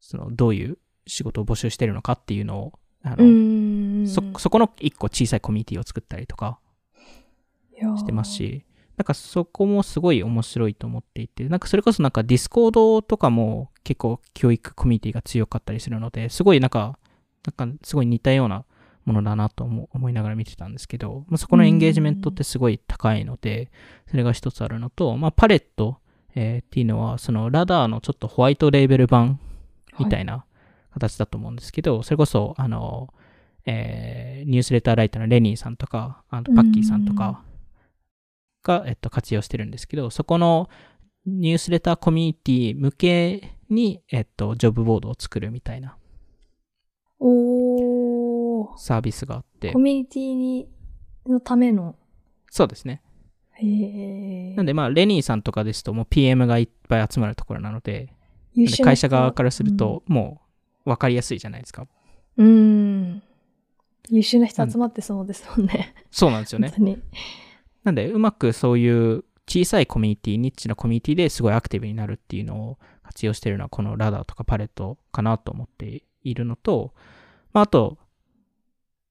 その、どういう仕事を募集してるのかっていうのを、あの、うん。そ、そこの一個小さいコミュニティを作ったりとかしてます。し、なんかそこもすごい面白いと思っていて、なんかそれこそなんか Discord とかも結構教育コミュニティが強かったりするので、すごいなんか、なんかすごい似たようなものだなと思思いながら見てたんですけど、まあ、そこのエンゲージメントってすごい高いので、それが一つあるのと、まあパレット、えーっていうのは、そのラダーのちょっとホワイトレーベル版みたいな形だと思うんですけど、それこそ、あの、えーニュースレターライターのレニーさんとか、あとパッキーさんとかが、えっと、活用してるんですけど、そこのニュースレターコミュニティ向けに、えっと、ジョブボードを作るみたいな。おー。サービスがあってコ、ミュニティに、のための？そうですね。へーなんで、まあ、レニーさんとかですと、もう PM がいっぱい集まるところなので、優秀な人会社側からすると、もう分かりやすいじゃないですか。うん、うん優秀な人集まってそうですもんね。そうなんですよね本。当に。なんで、うまくそういう小さいコミュニティ、ニッチなコミュニティですごいアクティブになるっていうのを活用してるのは、このラダーとかパレットかなと思っているのと、まあ、あと、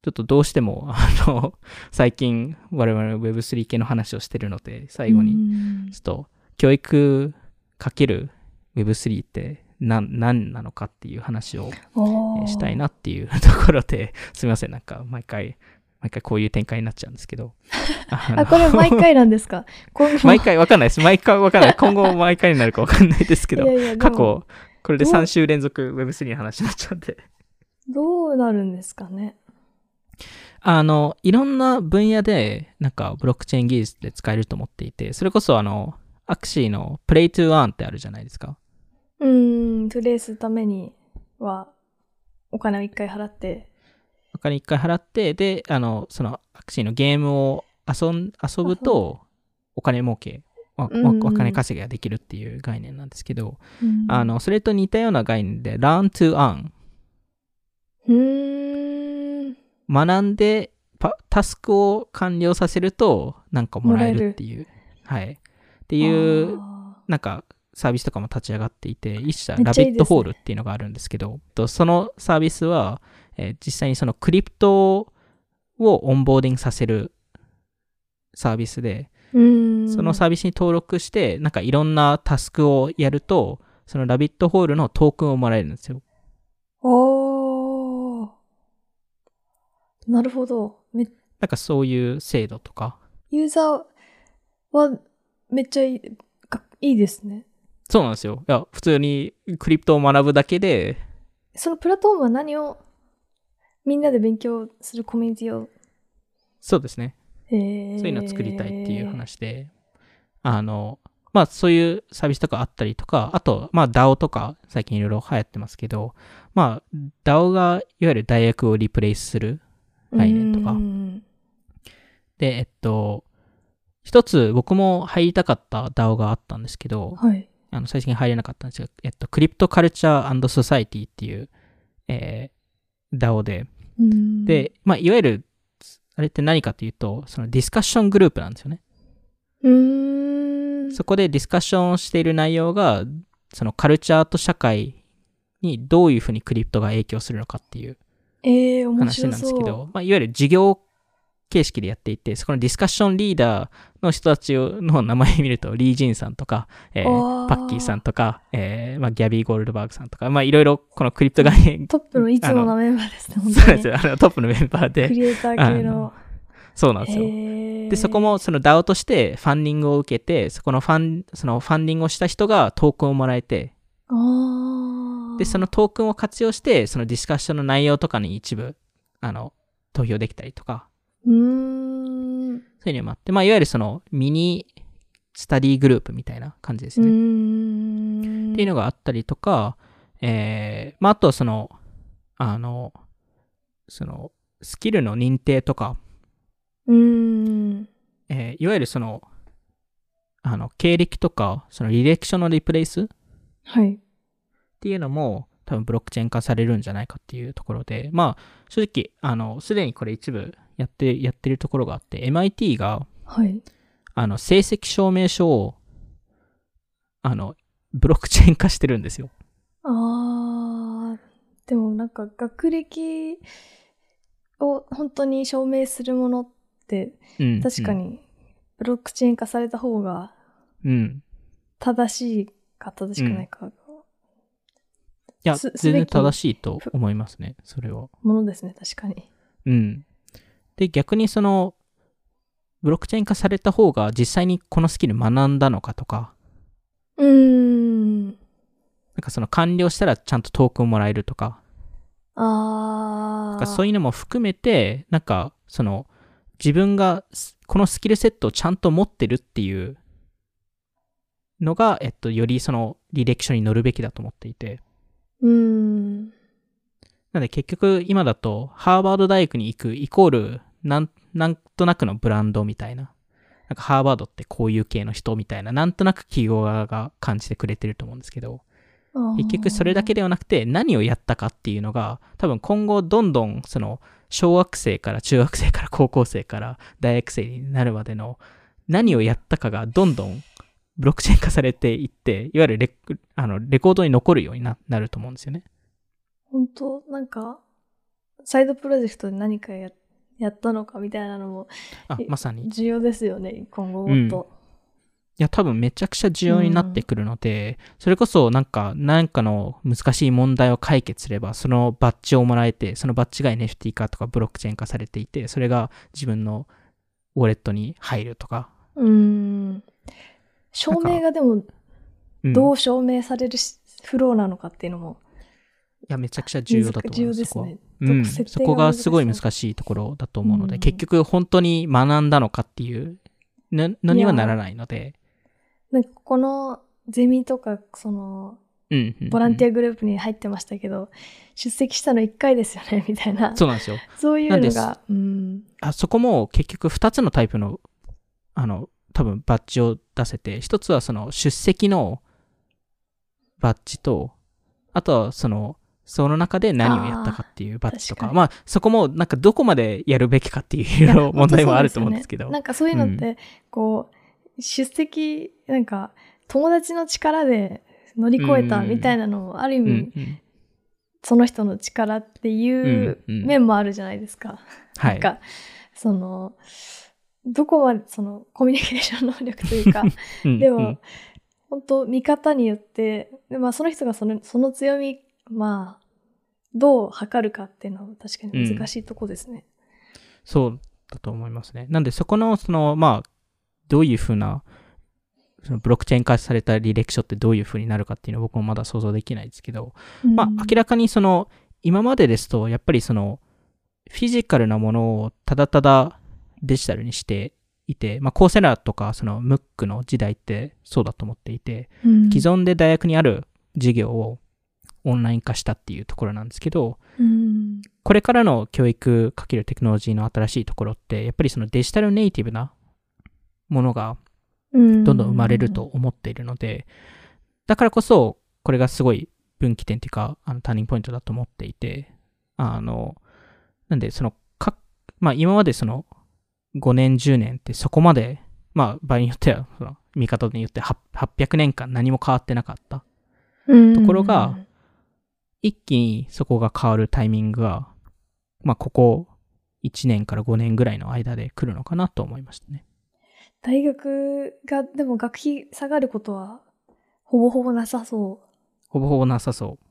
ちょっとどうしても、あの、[LAUGHS] 最近我々 Web3 系の話をしてるので、最後に、にちょっと、教育かける Web3 って何、何なのかっていう話をえーしたいなっていう [LAUGHS] ところで、すみません、なんか毎回毎回こういう展開になっちゃうんですけど。[LAUGHS] あ、これ毎回なんですか？毎回わかんないです。毎回わかんない。今後毎回になるかわかんないですけど、いやいや過去、これでどう？3週連続 Web3 の話になっちゃうんで。どうなるんですかねあの、いろんな分野で、なんか、ブロックチェーン技術で使えると思っていて、それこそあの、アクシーの Play to Earn ってあるじゃないですか。うーん、プレイするためには、お金を一回払って、お金一回払って、で、あの、その、アクシーのゲームを遊ん遊ぶと、お金儲け、お金稼ぎができるっていう概念なんですけど、うん。あ、の、それと似たような概念で、Learn to Earn。うーん、学んでパタスクを完了させるとなんかもらえるっていう。はい。っていうあなんかサービスとかも立ち上がっていて一社ラビットホールっていうのがあるんですけどとそのサービスは、えー実際にそのクリプトをオンボーディングさせるサービスでそのサービスに登録してなんかいろんなタスクをやるとそのラビットホールのトークンをもらえるんですよ。おー。なるほど。めなんかそういう制度とか？ユーザーはめっちゃいいかいいですね。そうなんですよ。いや、普通にクリプトを学ぶだけで、そのプラットフォームは何をみんなで勉強するコミュニティを、そうですね。えーそういうのを作りたいっていう話で、あの、まあそういうサービスとかあったりとか、あと、まあ DAO とか最近いろいろ流行ってますけど、まあ DAO がいわゆる大学をリプレイスする概念とかで、えっと、一つ僕も入りたかった DAO があったんですけど、はい。あの、最近入れなかったんですが、えっと、 Crypto Culture Society っていう、えー、DAO で、で、まあ、いわゆる、あれって何かというと、そのディスカッショングループなんですよね。そこでディスカッションをしている内容が、そのカルチャーと社会にどういうふうにクリプトが影響するのかっていう話。なんですけど、まあ、いわゆる授業形式でやっていて、そこのディスカッションリーダーの人たちの名前見ると、リー・ジンさんとか、えーパッキーさんとか、えーまあ、ギャビー・ゴールドバーグさんとか、まあ、いろいろこのクリプト概念、[LAUGHS] トップのいつものメンバーですね、本当に。ですよ。あのトップのメンバーで、クリエイター系の。そうなんですよ。で、そこ、もその DAO としてファンディングを受けて、そこのファン、そのファンディングをした人がトークンをもらえて、で、そのトークンを活用して、そのディスカッションの内容とかに一部、あの、投票できたりとか、そういうのもあって、まあ、いわゆるその mini study group みたいな感じですーね。ん。っていうのがあったりとか、えー、まあ、あとその、あの、その、スキルの認定とか、うーん。えーいわゆるその、あの、経歴とか、その履歴書のリプレイスっはい。ていうのも、多分ブロックチェーン化されるんじゃないかっていうところで、まあ、正直、あの、すでにこれ一部やって、やってるところがあって、MIT が、はい。あの、成績証明書を、あの、ブロックチェーン化してるんですよ。あー、でもなんか学歴を本当に証明するものってうん。確かにブロックチェーン化された方がうん。うん。正しいか正しくないか、いや、す全然正しいと思いますね、それは。ものですね、確かに。うん。で、逆にその、ブロックチェーン化された方が実際にこのスキル学んだのかとか、うーん。なんかその完了したらちゃんとトークンもらえるとか、あー。そういうのも含めて、なんかその自分がすこのスキルセットをちゃんと持ってるっていうのが、えっと、よりその履歴書に載るべきだと思っていて、うーん。なので結局今だとハーバード大学に行くイコールなんなんとなくのブランドみたいな。なんかハーバードってこういう系の人みたいな、なんとなく企業側が感じてくれてると思うんですけど、結局それだけではなくて何をやったかっていうのが多分今後どんどんその小学生から中学生から高校生から大学生になるまでの何をやったかがどんどんブロックチェーン化されていっていわゆるレあのレコードに残るようにななると思うんですよね。本当？なんか、サイドプロジェクトで何かややったのかみたいなのもあまさに重要ですよね、今後もっと。いや、多分めちゃくちゃ重要になってくるので、それこそなんか、なんかの難しい問題を解決すれば、そのバッジをもらえて、そのバッジが NFT 化とかブロックチェーン化されていて、それが自分のウォレットに入るとか。うん。証明がでも、うん、どう証明されるしフローなのかっていうのも、いや、めちゃくちゃ重要だと思います。重要ですそこはね。うん、そこがすごい難しいところだと思うので、うん結局本当に学んだのかっていうののにはならないので、なんかこのゼミとか、その、うんうんうんボランティアグループに入ってましたけど、出席したの1回ですよね、[LAUGHS] みたいな。そうなんですよ。そういうのが、うん。あそこも結局2つのタイプの、あの、多分バッジを出せて、一つはその出席のバッジと、あとはその、その中で何をやったかっていうバッジとか、確かにまあそこもなんかどこまでやるべきかっていう問題もあると思うんですけど。なんかそういうのって、こう、出席、なんか、友達の力で乗り越えたみたいなのを、ある意味、うんうんその人の力っていううんうん面もあるじゃないですか。はい。なんか、その、どこまで、その、コミュニケーション能力というか、うんでもうん、本当見方によって、でまあ、その人がそのその強み、まあ、どう測るかっていうのは確かに難しいとこですね。そうだと思いますね。なんでそこの、その、まあ、どういうふうな、そのブロックチェーン化された履歴書ってどういうふうになるかっていうのは僕もまだ想像できないですけど、まあ、明らかにその、今までですと、やっぱりその、フィジカルなものをただただデジタルにしていて、まあ、コーセラとか、その、ムックの時代ってそうだと思っていて、うん。既存で大学にある授業をオンライン化したっていうところなんですけど、うん。これからの教育かけるテクノロジーの新しいところって、やっぱりそのデジタルネイティブなものがうん。どんどん生まれると思っているので、だからこそ、これがすごい分岐点というか、あのターニングポイントだと思っていて、あの、なんで、その、か、まあ今までその、5年、10年ってそこまで、まあ場合によっては、その見方によっては800年間何も変わってなかった。うんところが一気にそこが変わるタイミングが、まあここ1年から5年ぐらいの間で来るのかなと思いましたね。大学が、でも学費下がることは、ほぼほぼなさそう。ほぼほぼなさそう。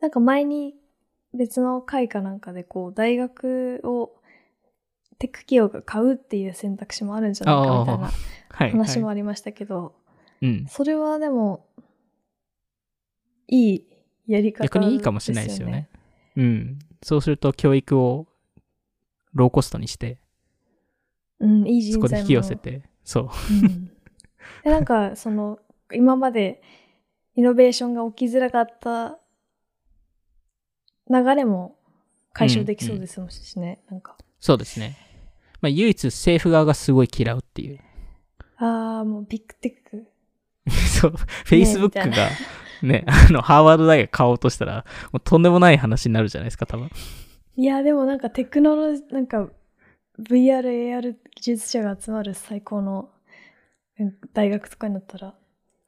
なんか前に別の会かなんかでこう大学をテック企業が買うっていう選択肢もあるんじゃないかみたいなはい。話もはいありましたけど、うん。それはでもいいやり方逆にいいかもしれないですよね。うん。そうすると教育をローコストにして、うん、いい人材もそこで引き寄せて、そう。うんでなんかその今までイノベーションが起きづらかった流れも解消できそうですしね、なんかそうですね。まあ唯一政府側がすごい嫌うっていう。ああもうビッグテック [LAUGHS] そう。Facebook がね、あの、ハーバード大学買おうとしたら、もうとんでもない話になるじゃないですか、多分。いやでもなんかテクノロジーなんか VR、AR 技術者が集まる最高のうん大学とかになったら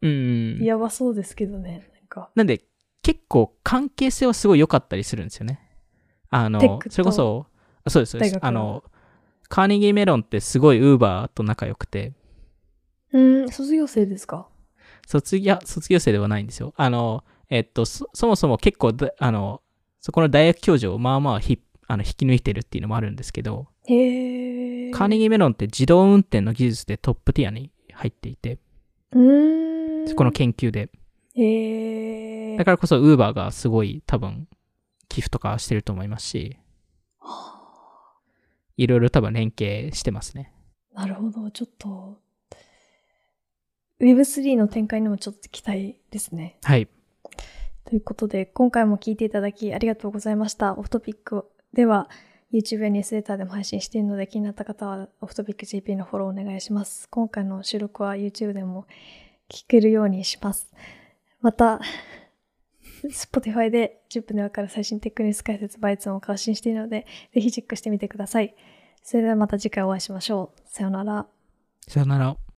うん。やばそうですけどねなんかなんで、結構関係性はすごい良かったりするんですよね。あのそれこそ、あそうです、そうです。大学あの、カーネギーメロンってすごいウーバーと仲良くて、うん卒業生ですか？卒業、卒業生ではないんですよ。あの、えっと、そそもそも結構だ、あの、そこの大学教授をまあまあひあの引き抜いてるっていうのもあるんですけど、カーネギーメロンって自動運転の技術でトップティアに入っていて、うーん。そこの研究で。だからこそウーバーがすごい多分寄付とかしてると思いますし、いろいろ多分連携してますね。なるほどちょっと Web3 の展開にもちょっと期待ですねはい。ということで、今回も聞いていただきありがとうございました。オフトピックでは、YouTube やニュースレターでも配信しているので、気になった方は、オフトピック JP のフォローお願いします。今回の収録は YouTube でも聞けるようにします。また、[LAUGHS] Spotify で10分でわかる最新テクニュース解説バイツンを更新しているので、ぜひチェックしてみてください。それではまた次回お会いしましょう。さようなら。さよなら。